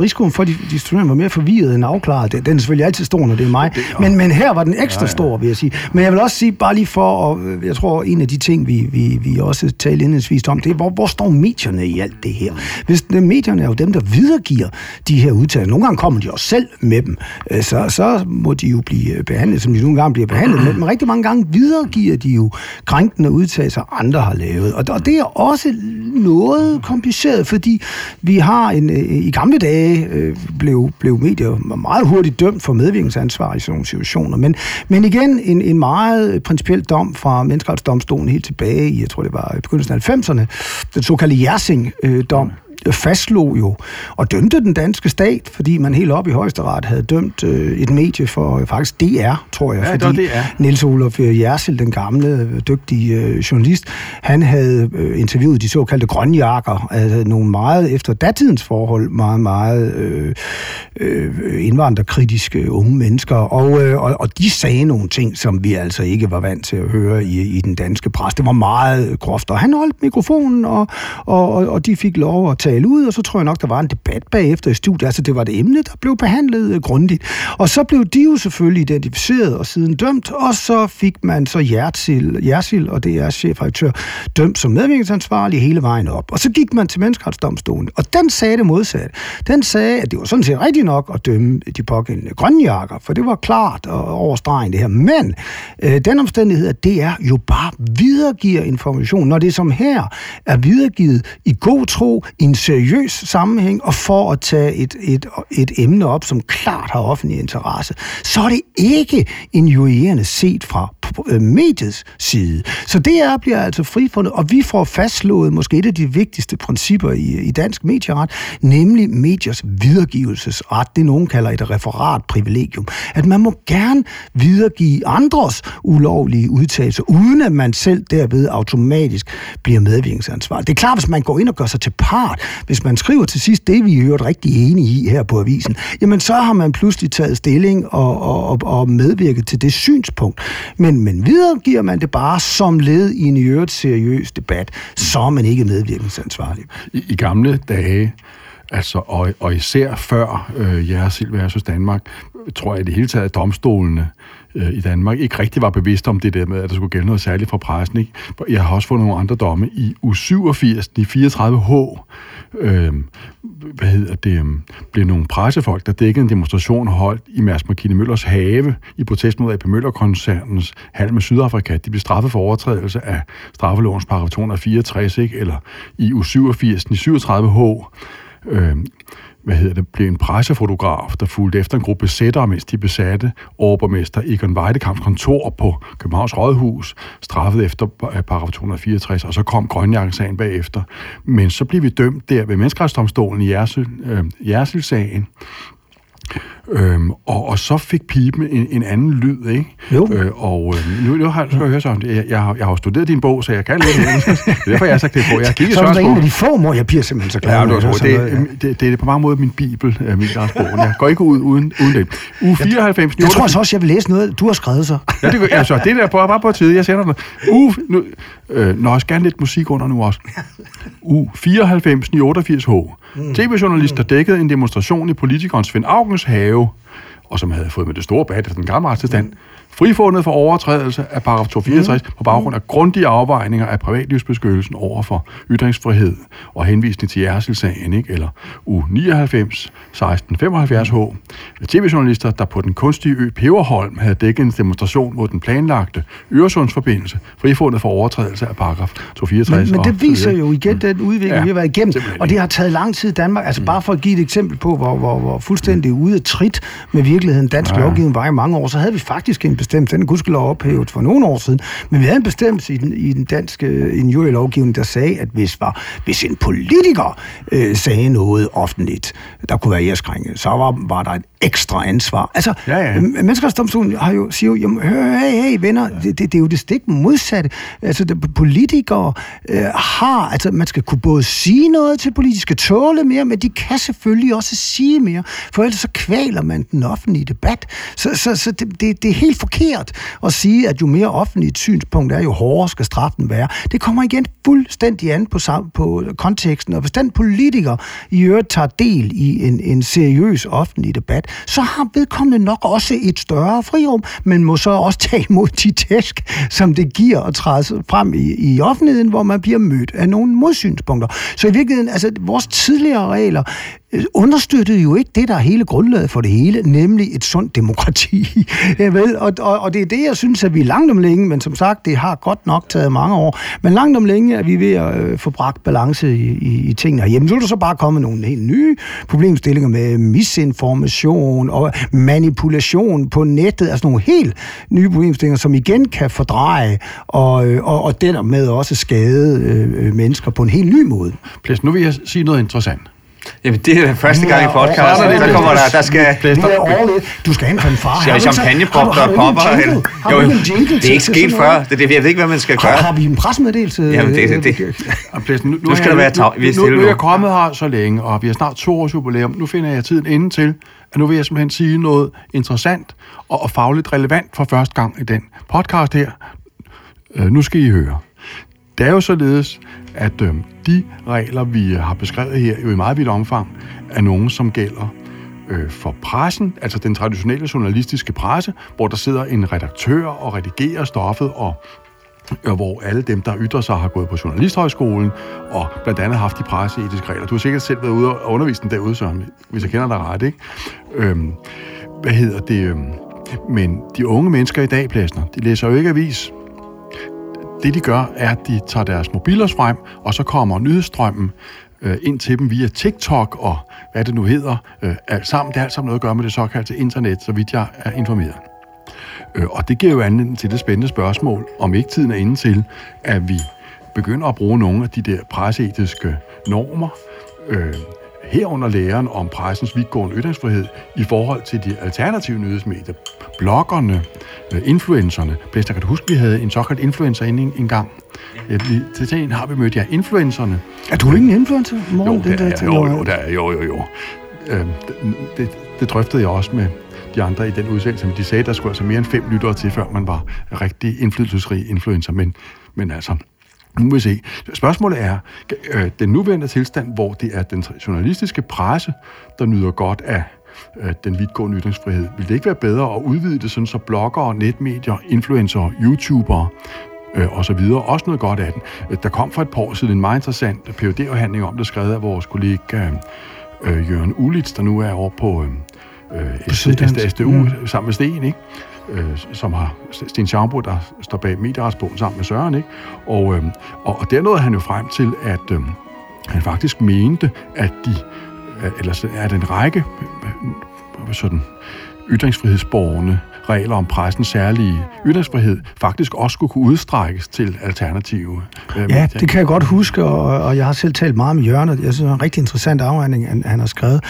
risikoen for, at de, de studerende var mere forvirret end afklaret, den, er selvfølgelig altid stor, når det er mig. Men, men her var den ekstra ja, ja. stor, vil jeg sige. Men jeg vil også sige, bare lige for, og jeg tror, en af de ting, vi, vi, vi også talte indledningsvis om, det er, hvor, hvor står medierne i alt det her? Hvis det, medierne er jo dem, der videregiver de her udtalelser. Nogle gange kommer de også selv med dem, øh, så, så må de jo blive behandlet, som de nogle gange bliver behandlet med. Men rigtig mange gange videregiver de jo krænkende udtalelser, andre har lavet. Og, og det er også noget kompliceret, fordi vi har en, øh, i gamle dage øh, blev, blev medier meget hurtigt dømt for medvirkningsansvar i sådan nogle situationer. Men, men igen, en, en meget principiel dom fra menneskerettighedsdomstolen helt tilbage i, jeg tror det var i begyndelsen af 90'erne, den såkaldte Jersing-dom, fastslog jo og dømte den danske stat, fordi man helt op i højesteret havde dømt øh, et medie for øh, faktisk DR, tror jeg, ja, fordi DR. Niels Olof Jersil, den gamle, øh, dygtige øh, journalist, han havde øh, interviewet de såkaldte grønjakker, altså nogle meget, efter datidens forhold, meget, meget øh, øh, indvandrerkritiske unge mennesker, og, øh, og, og de sagde nogle ting, som vi altså ikke var vant til at høre i, i den danske pres. Det var meget groft, og han holdt mikrofonen, og, og, og de fik lov at tale ud, og så tror jeg nok, der var en debat bagefter i studiet. Altså, det var det emne, der blev behandlet øh, grundigt. Og så blev de jo selvfølgelig identificeret og siden dømt, og så fik man så Jertil, Jersil og det er chefredaktør, dømt som medvirkningsansvarlig hele vejen op. Og så gik man til menneskeretsdomstolen, og den sagde det modsatte. Den sagde, at det var sådan set rigtigt nok at dømme de pågældende grønjakker, for det var klart og overstregen det her. Men øh, den omstændighed, at det er jo bare videregiver information, når det som her er videregivet i god tro, i en seriøs sammenhæng, og for at tage et, et, et emne op, som klart har offentlig interesse, så er det ikke injurierende set fra Øh, mediets side. Så DR bliver altså frifundet, og vi får fastslået måske et af de vigtigste principper i, i dansk medieret, nemlig mediers videregivelsesret. Det nogen kalder et referatprivilegium. At man må gerne videregive andres ulovlige udtalelser, uden at man selv derved automatisk bliver medvirkningsansvarlig. Det er klart, hvis man går ind og gør sig til part, hvis man skriver til sidst det, vi er hørt rigtig enige i her på avisen, jamen så har man pludselig taget stilling og, og, og medvirket til det synspunkt. Men, men videregiver man det bare som led i en i øvrigt seriøs debat, så er man ikke medvirkningsansvarlig. I, i gamle dage, Altså, og, og især før øh, jeres versus Danmark, tror jeg i det hele taget, at domstolene øh, i Danmark ikke rigtig var bevidst om det der med, at der skulle gælde noget særligt for pressen. Ikke? Jeg har også fået nogle andre domme. I u 87, i 34H, øh, hvad hedder det, øh, blev nogle pressefolk, der dækkede en demonstration holdt i Mærs Markine Møllers have i protest mod AP Møller-koncernens handel med Sydafrika. De blev straffet for overtrædelse af straffelovens paragraf 264, ikke? eller i u 87, i 37H, øh, hvad hedder det, blev en pressefotograf, der fulgte efter en gruppe besættere, mens de besatte overborgmester Egon Weidekamps kontor på Københavns Rådhus, straffet efter paragraf 264, og så kom grønjakkesagen bagefter. Men så blev vi dømt der ved menneskerettighedsdomstolen i Jersil-sagen, øh, Øhm, og, og så fik pipen en, en anden lyd, ikke? Jo. Øh, og øh, nu, nu har, jeg høre sådan, jeg, jeg, har, jeg har studeret din bog, så jeg kan lidt det er derfor, jeg har sagt det på. Jeg har kigget så er det en af de få må jeg bliver simpelthen så glad. Ja, det, det, det, det, det, er på mange måder min bibel, øh, min bog. Jeg går ikke ud uden, uden det. U 94... Jeg, jeg tror så også, jeg vil læse noget, du har skrevet så. ja, det, altså, det der på, bare på tide. Jeg sender noget. U, nu, øh, når jeg skal lidt musik under nu også. U 94 89 H. Mm. TV-journalister dækkede en demonstration i politikernes Svend Augens have, og som havde fået med det store bad efter den gamle retstilstand, mm frifundet for overtrædelse af paragraf 264 mm. på baggrund af grundige afvejninger af privatlivsbeskyttelsen over for ytringsfrihed og henvisning til Jersil-sagen, ikke? eller U99 1675 H. TV-journalister, der på den kunstige ø Peberholm havde dækket en demonstration mod den planlagte Øresundsforbindelse, frifundet for overtrædelse af paragraf 264. Men, men det viser jo igen mm. den udvikling, ja, vi har været igennem, og det har taget lang tid i Danmark. Altså mm. bare for at give et eksempel på, hvor, hvor, hvor fuldstændig ude af trit med virkeligheden dansk ja. lovgivning var i mange år, så havde vi faktisk en bestemmelse. Den skulle ophævet for nogle år siden. Men vi havde en bestemmelse i den, i den danske injurielovgivning, der sagde, at hvis, var, hvis en politiker øh, sagde noget offentligt, der kunne være æreskrænket, så var, var der et ekstra ansvar. Altså, ja, ja. Menneskerettighedsdomstolen har jo, siger jo, jamen, hey, hey, venner, ja. det, det, det, er jo det stik modsatte. Altså, det, politikere øh, har, altså, man skal kunne både sige noget til politiske tåle mere, men de kan selvfølgelig også sige mere, for ellers så kvaler man den offentlige debat. Så, så, så det, det, det er helt forkert at sige, at jo mere offentligt synspunkt er, jo hårdere skal straffen være. Det kommer igen fuldstændig an på, på konteksten, og hvis den politiker i øvrigt tager del i en, en seriøs offentlig debat, så har vedkommende nok også et større frirum, men må så også tage imod de tæsk, som det giver at træde frem i, i offentligheden, hvor man bliver mødt af nogle modsynspunkter. Så i virkeligheden, altså vores tidligere regler understøttede jo ikke det, der er hele grundlaget for det hele, nemlig et sundt demokrati. ja, vel? Og, og, og det er det, jeg synes, at vi langt om længe, men som sagt, det har godt nok taget mange år, men langt om længe er vi ved at øh, få bragt balance i, i, i tingene herhjemme. Så er der så bare kommet nogle helt nye problemstillinger med misinformation og manipulation på nettet, altså nogle helt nye problemstillinger, som igen kan fordreje og, øh, og, og dermed også skade øh, øh mennesker på en helt ny måde. Plæs, nu vil jeg sige noget interessant. Jamen, det er første gang i podcasten, der kommer der, der skal... Du skal ind på en far. Skal champagneprop, der popper? Jo, det er ikke sket før. Det, det, jeg ved ikke, hvad man skal gøre. Har vi en presmeddelelse? Jamen, det, det, det. Nu, nu, skal der være tag. Nu, nu, nu er jeg kommet her så længe, og vi har snart to års jubilæum. Nu finder jeg tiden inden til, at nu vil jeg simpelthen sige noget interessant og, og fagligt relevant for første gang i den podcast her. Uh, nu skal I høre. Det er jo således, at øh, de regler, vi øh, har beskrevet her, jo i meget vidt omfang, er nogen, som gælder øh, for pressen, altså den traditionelle journalistiske presse, hvor der sidder en redaktør og redigerer stoffet, og hvor alle dem, der ytrer sig, har gået på Journalisthøjskolen, og blandt andet haft de presseetiske regler. Du har sikkert selv været ude og undervise den derude, Søren, hvis jeg kender dig ret, ikke? Øhm, hvad hedder det? Øhm, men de unge mennesker i dag, Plæsner, de læser jo ikke avis. Det de gør, er, at de tager deres mobiler frem, og så kommer nyhedsstrømmen øh, ind til dem via TikTok og hvad det nu hedder. Øh, alt sammen, det har alt sammen noget at gøre med det såkaldte internet, så vidt jeg er informeret. Øh, og det giver jo anledning til det spændende spørgsmål, om ikke tiden er inde til, at vi begynder at bruge nogle af de der presseetiske normer, øh, herunder læren om pressens vidtgående ytringsfrihed i forhold til de alternative nyhedsmedier, bloggerne, øh, influencerne. Blæster, kan du huske, vi havde en såkaldt influencer inde en, gang? Ja, vi, til den har vi mødt, ja, influencerne. Er du ikke en influencer? Morgen, jo, det, det er, jo, jo, der, jo, jo, jo. Øh, det, det, det drøftede jeg også med de andre i den udsendelse, men de sagde, at der skulle altså mere end fem lyttere til, før man var rigtig indflydelsesrig influencer. Men, men altså, nu må vi se. Spørgsmålet er, øh, den nuværende tilstand, hvor det er den journalistiske presse, der nyder godt af øh, den vidtgående ytringsfrihed. Vil det ikke være bedre at udvide det sådan, så bloggere, netmedier, influencer, YouTubere øh, og så videre, også noget godt af den. Øh, der kom for et par år siden en meget interessant phd afhandling om det, skrevet af vores kollega øh, Jørgen Ulitz, der nu er over på øh, øh SDU mm. sammen med Sten, ikke? Øh, som har Sten Schaumburg, der står bag medieretsbogen sammen med Søren, ikke? Og, øh, og, og der nåede han jo frem til, at øh, han faktisk mente, at de, øh, eller at en række sådan ytringsfrihedsborgerne regler om pressens særlige ytringsfrihed faktisk også skulle kunne udstrækkes til alternative øh, Ja, det kan jeg godt huske, og, og jeg har selv talt meget med Jørgen, jeg synes, det er en rigtig interessant afhandling, han, han har skrevet.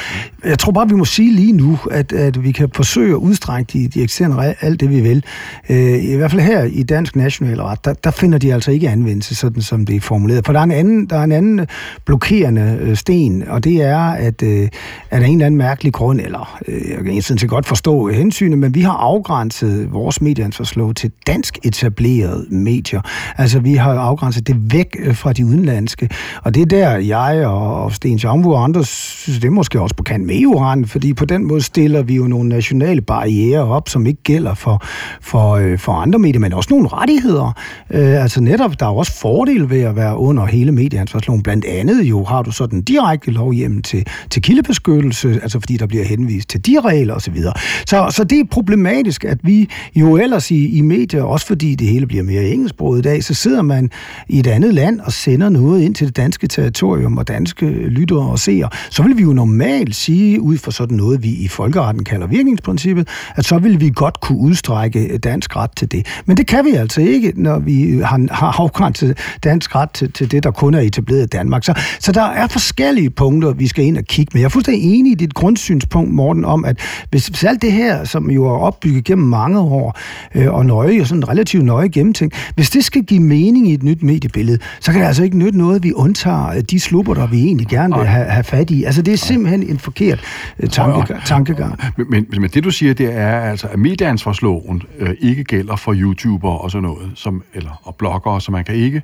Jeg tror bare, vi må sige lige nu, at, at vi kan forsøge at udstrække de, de eksisterende alt det, vi vil. Øh, I hvert fald her i Dansk Nationalret, der, der finder de altså ikke anvendelse, sådan som det er formuleret. For der er en anden, der er en anden blokerende øh, sten, og det er, at, øh, at af en eller anden mærkelig grund, eller øh, jeg kan sådan set godt forstå hensynet, men vi har afgjort afgrænset vores medieansvarslov til dansk etablerede medier. Altså, vi har afgrænset det væk øh, fra de udenlandske. Og det er der, jeg og Sten Schaumburg og andre synes, det er måske også på kant med eu fordi på den måde stiller vi jo nogle nationale barriere op, som ikke gælder for, for, øh, for andre medier, men også nogle rettigheder. Øh, altså netop, der er også fordele ved at være under hele medieansvarsloven. Blandt andet jo har du sådan direkte lovhjem til, til kildebeskyttelse, altså fordi der bliver henvist til de regler osv. Så, så, så det er problematisk faktisk, at vi jo ellers i, i medier, også fordi det hele bliver mere engelsksproget i dag, så sidder man i et andet land og sender noget ind til det danske territorium og danske lyttere og seere. Så vil vi jo normalt sige, ud fra sådan noget, vi i folkeretten kalder virkningsprincippet, at så vil vi godt kunne udstrække dansk ret til det. Men det kan vi altså ikke, når vi har, har afgrænset dansk ret til, til det, der kun er etableret i Danmark. Så, så der er forskellige punkter, vi skal ind og kigge med. Jeg er fuldstændig enig i dit grundsynspunkt, Morten, om, at hvis, hvis alt det her, som jo er opbygget gennem mange år, øh, og nøje, og sådan relativt nøje gennemtænkt, hvis det skal give mening i et nyt mediebillede, så kan det altså ikke nytte noget, vi undtager de slupper, der vi egentlig gerne vil have, have fat i. Altså, det er simpelthen en forkert øh, tankegang. tankegang. Men, men, men det, du siger, det er altså, at medieansvarsloven øh, ikke gælder for YouTuber og sådan noget, som, eller, og bloggere, så man kan ikke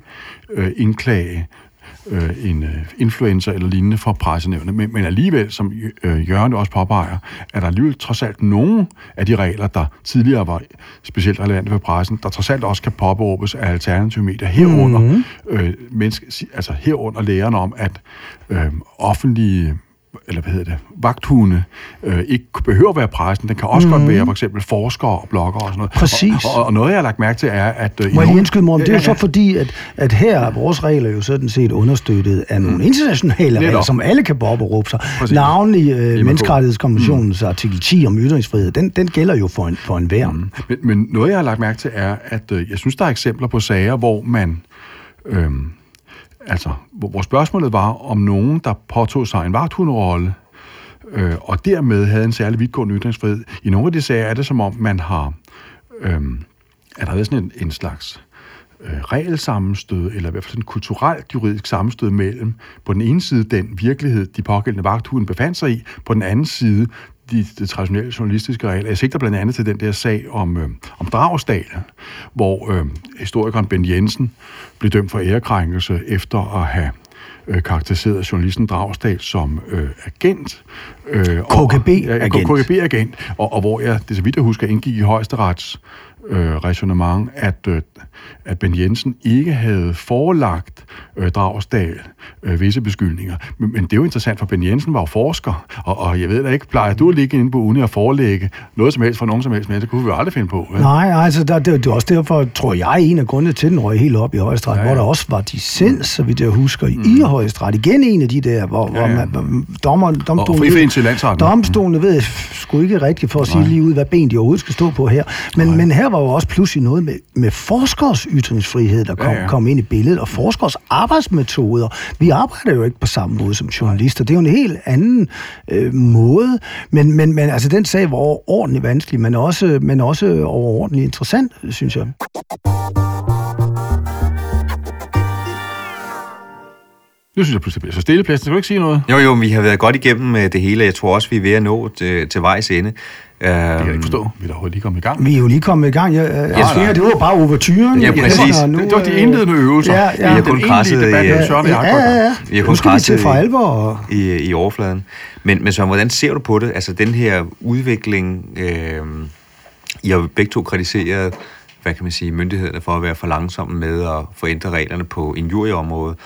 øh, indklage øh, en øh, influencer eller lignende for pressenævnet. Men, men alligevel, som øh, Jørgen også påpeger, er der alligevel trods alt nogle af de regler, der tidligere var specielt relevante for pressen, der trods alt også kan påberåbes af alternative medier herunder, mm-hmm. øh, menneske, altså herunder lægerne om, at øh, offentlige eller hvad hedder det, vagthunde, øh, ikke behøver at være pressen. Den kan også mm. godt være for eksempel forskere og bloggere og sådan noget. Præcis. Og, og, og noget, jeg har lagt mærke til, er, at... Øh, Må jeg lige indskyde mig om, det er jo så fordi, at, at her er vores regler jo sådan set understøttet af nogle mm. internationale regler, som alle kan råbe sig. Navnlig øh, Menneskerettighedskonventionens mm. artikel 10 om ytringsfrihed, den, den gælder jo for en, for en værm. Mm. Men, men noget, jeg har lagt mærke til, er, at øh, jeg synes, der er eksempler på sager, hvor man... Øh, altså, hvor spørgsmålet var, om nogen, der påtog sig en vagthundrolle, øh, og dermed havde en særlig vidtgående ytringsfrihed. I nogle af de sager er det som om, man har, øh, er der været sådan en, en slags øh, regelsammenstød, eller i hvert fald en kulturelt juridisk sammenstød mellem på den ene side den virkelighed, de pågældende vagthunden befandt sig i, på den anden side de, de traditionelle journalistiske regler. Jeg sigter blandt andet til den der sag om, øh, om Dragsdal, hvor øh, historikeren Ben Jensen blev dømt for ærekrænkelse efter at have øh, karakteriseret journalisten Dragsdal som øh, agent. Øh, KGB-agent. Ja, KGB-agent, og, og hvor jeg, det så vidt jeg husker, indgik i højesterets øh, resonemang, at, øh, at Ben Jensen ikke havde forelagt øh, Dragsdal øh, visse beskyldninger. Men, men det er jo interessant, for Ben Jensen var jo forsker, og, og jeg ved da ikke, plejer du at ligge inde på uni og forelægge noget som helst for nogen som helst, men det kunne vi jo aldrig finde på. Vel? Nej, altså der, det, det er også derfor, tror jeg, en af grundene til, den røg helt op i højesteret, ja, ja. hvor der også var dissens, så vidt jeg husker, mm. i højesteret. Igen en af de der, hvor, ja, ja. hvor man, dommer, domstolen, og, til. Domstolen ved sgu ikke rigtigt for at sige lige ud, hvad ben de overhovedet skal stå på her. Men, men her var jo også pludselig noget med, med forskers ytringsfrihed, der kom, ja, ja. kom ind i billedet, og forskers arbejdsmetoder. Vi arbejder jo ikke på samme måde som journalister. Det er jo en helt anden øh, måde. Men, men, men altså, den sag var overordentligt vanskelig, men også, men også overordentligt interessant, synes jeg. Nu synes jeg pludselig, bliver så stille, plads. Skal du ikke sige noget? Jo, jo, vi har været godt igennem øh, det hele. Jeg tror også, vi er ved at nå til, til vejs ende. Det kan jeg ikke øhm, forstå. Vi er da lige kommet i gang. Vi er jo lige kommet i gang. Ja, ja, yes, ja, det var bare overturen. Ja, præcis. Det, det var de indledende øvelser. Ja, ja. Vi har kun presset i, ja, ja, ja. Vi har kun presset for alvor. I, i overfladen. Men, men så, hvordan ser du på det? Altså, den her udvikling, øh, I har begge to kritiseret, hvad kan man sige, myndighederne for at være for langsomme med at forændre reglerne på injurieområdet.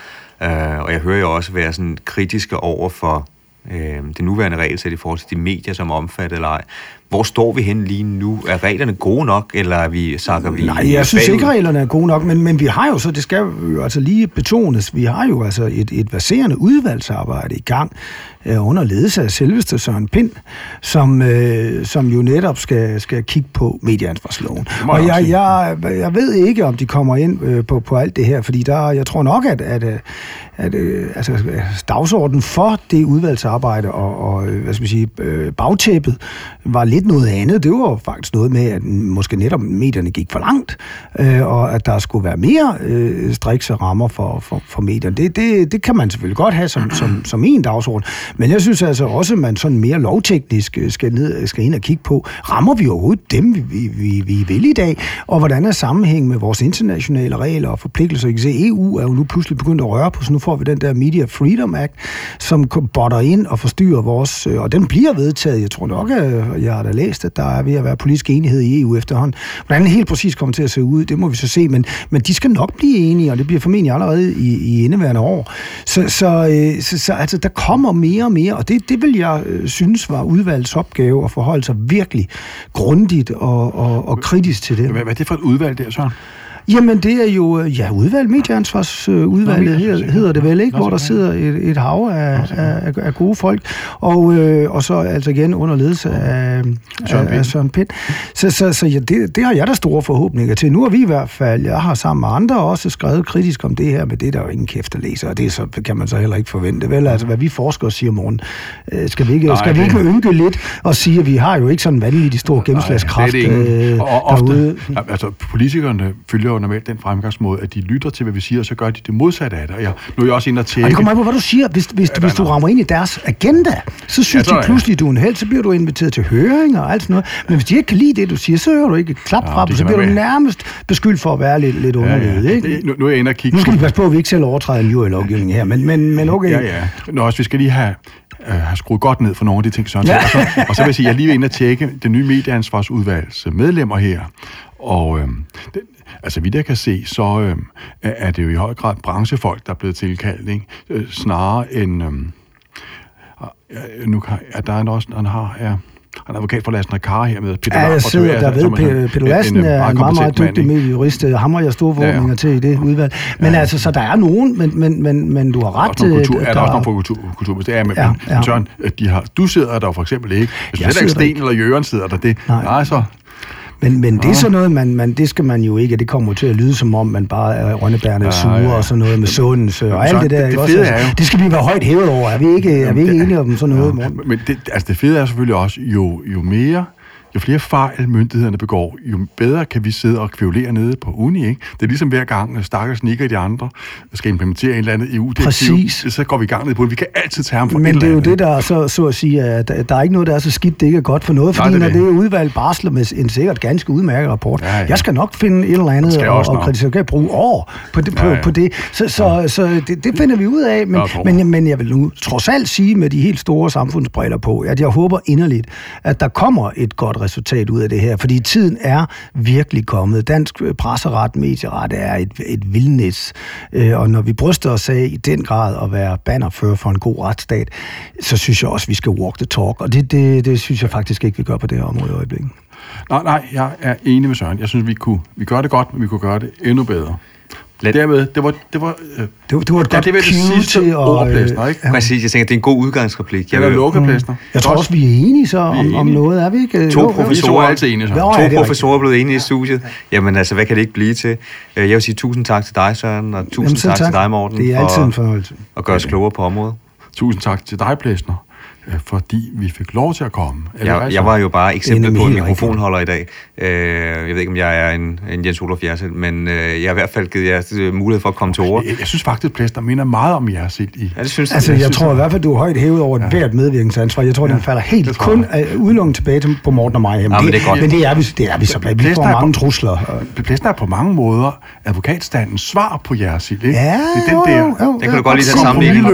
Øh, og jeg hører jo også være sådan kritiske over for øh, det nuværende regelsæt i forhold til de medier, som er omfattet eller ej. Hvor står vi hen lige nu? Er reglerne gode nok, eller er vi, sakker vi Nej, jeg synes ikke, reglerne er gode nok, men, men vi har jo så, det skal jo altså lige betones, vi har jo altså et, et baserende udvalgsarbejde i gang øh, under ledelse af selveste Søren Pind, som, øh, som jo netop skal, skal kigge på medieansvarsloven. Og jeg, jeg, jeg ved ikke, om de kommer ind øh, på, på alt det her, fordi der, jeg tror nok, at, at, at øh, altså, dagsordenen for det udvalgsarbejde og, og hvad skal man sige, øh, bagtæppet var lidt noget andet. Det var faktisk noget med, at måske netop medierne gik for langt, øh, og at der skulle være mere øh, strikse rammer for, for, for medierne. Det, det, det kan man selvfølgelig godt have som, som, som en dagsorden, men jeg synes altså også, at man sådan mere lovteknisk øh, skal, ned, skal ind og kigge på, rammer vi overhovedet dem, vi, vi, vi vil i dag, og hvordan er sammenhæng med vores internationale regler og forpligtelser. I kan se, EU er jo nu pludselig begyndt at røre på, så nu får vi den der Media Freedom Act, som botter ind og forstyrrer vores, øh, og den bliver vedtaget. Jeg tror nok, at øh, jeg har da læst, at der er ved at være politisk enighed i EU efterhånden. Hvordan det helt præcis kommer til at se ud, det må vi så se, men, men de skal nok blive enige, og det bliver formentlig allerede i, i indeværende år. Så, så, så, så altså, der kommer mere og mere, og det, det vil jeg øh, synes var udvalgets opgave at forholde sig virkelig grundigt og, og, og kritisk til det. Hvad, hvad er det for et udvalg der, Søren? Jamen, det er jo, øh, ja, udvalg, medieansvarsudvalget Nå, hedder, hedder det vel, ikke? Hvor der sidder et, et hav af, af, af gode folk, og, øh, og så altså igen under ledelse af Søren Pind. Af Søren Pind. Så, så, så ja, det, det har jeg da store forhåbninger til. Nu har vi i hvert fald, jeg har sammen med andre også skrevet kritisk om det her, men det er der jo ingen kæft at læse, og det så, kan man så heller ikke forvente, vel? Altså, hvad vi forskere siger morgen, øh, skal vi ikke, Nej, skal vi ikke ynke lidt og sige, at vi har jo ikke sådan vanvittig stor gennemslagskraft Nej, det er det øh, og ofte, derude. Altså, politikerne følger jo normalt den fremgangsmåde, at de lytter til, hvad vi siger, og så gør de det modsatte af det. Og jeg, nu er jeg også inde og tjekke... Og det kommer an på, hvad du siger. Hvis, hvis, ja, hvis du rammer ind i deres agenda, så synes ja, så, de pludselig, at du er en held, så bliver du inviteret til høring og alt sådan noget. Men hvis de ikke kan lide det, du siger, så hører du ikke klap ja, fra dem, så bliver du nærmest beskyldt for at være lidt, lidt underledet. Ja, ja. Ikke? Nu, nu er jeg inde og kigge... Nu skal vi passe på, at vi ikke selv overtræder en lovgivning her, men, men, men okay. Ja, ja. Nå, også, vi skal lige have, øh, have skruet godt ned for nogle af de ting, sådan ja. og, så, og så vil jeg sige, at jeg lige vil ind og tjekke det nye medieansvarsudvalgs medlemmer her. Og øh, Altså, vi der kan se, så øh, er det jo i høj grad branchefolk, der er blevet tilkaldt, ikke? Øh, snarere end... Øh, nu kan, ja, der er også, han har... Ja, han er advokat for Lassen Kar her med Peter Ja, jeg sidder der ved. Peter, Peter Lassen en, en, er en meget, meget dygtig mediejurist. Ham har jeg store forhåbninger ja, ja. til i det udvalg. Men ja. altså, så der er nogen, men, men, men, men du har ret. kultur, der, er der også nogen på kultur, kultur er, men, ja, ja. men Søren, de har, du sidder der for eksempel ikke. Hvis du ikke Sten eller Jørgen sidder der, det, nej. nej, så men, men det er sådan noget, man, man, det skal man jo ikke, det kommer til at lyde som om, man bare er rønnebærende ja, sure ja. og sådan noget med sundelse og alt det der. Det, det, også, er jo, det skal vi være højt hævet over. Er vi ikke, er vi ikke enige om sådan noget? Ja, men det, altså det fede er selvfølgelig også, jo, jo mere jo flere fejl myndighederne begår, jo bedre kan vi sidde og kvævlere nede på uni. Ikke? Det er ligesom hver gang, stakkels Nick og de andre skal implementere en eller anden EU-direktiv, så går vi i gang ned på det. Vi kan altid tage ham for Men det er jo det, der er så, så at sige, at der er ikke noget, der er så skidt, det ikke er godt for noget, fordi Nej, det når det er udvalgt barsler med en sikkert ganske udmærket rapport, ja, ja. jeg skal nok finde et eller andet og, og kritisere, kan bruge år på det. På, ja, ja. på det. Så, så, ja. så det, det finder vi ud af, men, men, men jeg vil nu trods alt sige med de helt store samfundsbriller på, at jeg håber inderligt, at der kommer et godt resultat ud af det her, fordi tiden er virkelig kommet. Dansk presseret, medieret er et, et vildnæs, øh, og når vi bryster os af i den grad at være bannerfører for en god retsstat, så synes jeg også, at vi skal walk the talk, og det, det, det synes jeg faktisk ikke, vi gør på det her område i øjeblikket. Nej, nej, jeg er enig med Søren. Jeg synes, vi kunne vi gør det godt, men vi kunne gøre det endnu bedre. Lad... Dermed, det var, det var, øh, det, var, det var et ja, godt det var det sidste til ord, Plæsner, ikke? Ja. Præcis, jeg tænker, det er en god udgangsreplik. Jeg vil lukke, Plæsner. Mm. Jeg tror også, vi er enige så om, om noget, er vi ikke? To professorer, er altid enige, så. to ja, professorer er blevet enige i studiet. Jamen altså, hvad kan det ikke blive til? Øh, jeg vil sige tusind tak til dig, Søren, og tusind Jamen, tak, tak, til dig, Morten. Det er altid en fornøjelse. Og gøre os klogere på området. Tusind tak til dig, Plæsner. Øh, fordi vi fik lov til at komme. Jeg, jeg var jo bare eksempel på en mikrofonholder i dag. Øh, jeg ved ikke, om jeg er en, en Jens Olof Jersel, men øh, jeg har i hvert fald givet jer mulighed for at komme til ord. Jeg, jeg synes faktisk, at Plæster minder meget om jer selv i. Ja, det synes altså, jeg, jeg tror i hvert fald, du er højt hævet over ja. hvert medvirkningsansvar. Jeg tror, ja. den falder helt kun udelukkende tilbage til, på Morten og mig. Jamen, ja, men, det, er godt. men det er vi, det er vi så. Vi får mange på, trusler. Plæster er på mange måder advokatstandens svar på jeres ikke? Ja, det er den der, jo, jo, den kan du godt lide den sammenligning.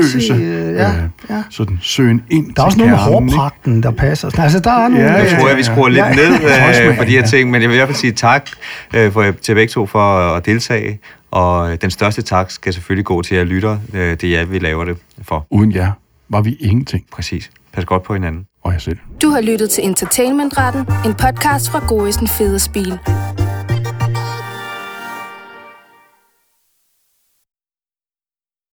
Ja, ja. Sådan søgen ind er også noget med hårpragten, der passer. Altså, der er nogle... Ja, jeg tror, jeg, vi skruer lidt ned øh, for de her ting, men jeg vil i hvert fald sige tak øh, for, til begge to for at deltage. Og den største tak skal selvfølgelig gå til jer lytter. Øh, det er jer, vi laver det for. Uden jer var vi ingenting. Præcis. Pas godt på hinanden. Og jeg selv. Du har lyttet til Entertainmentretten, en podcast fra Goisen Fede Spil.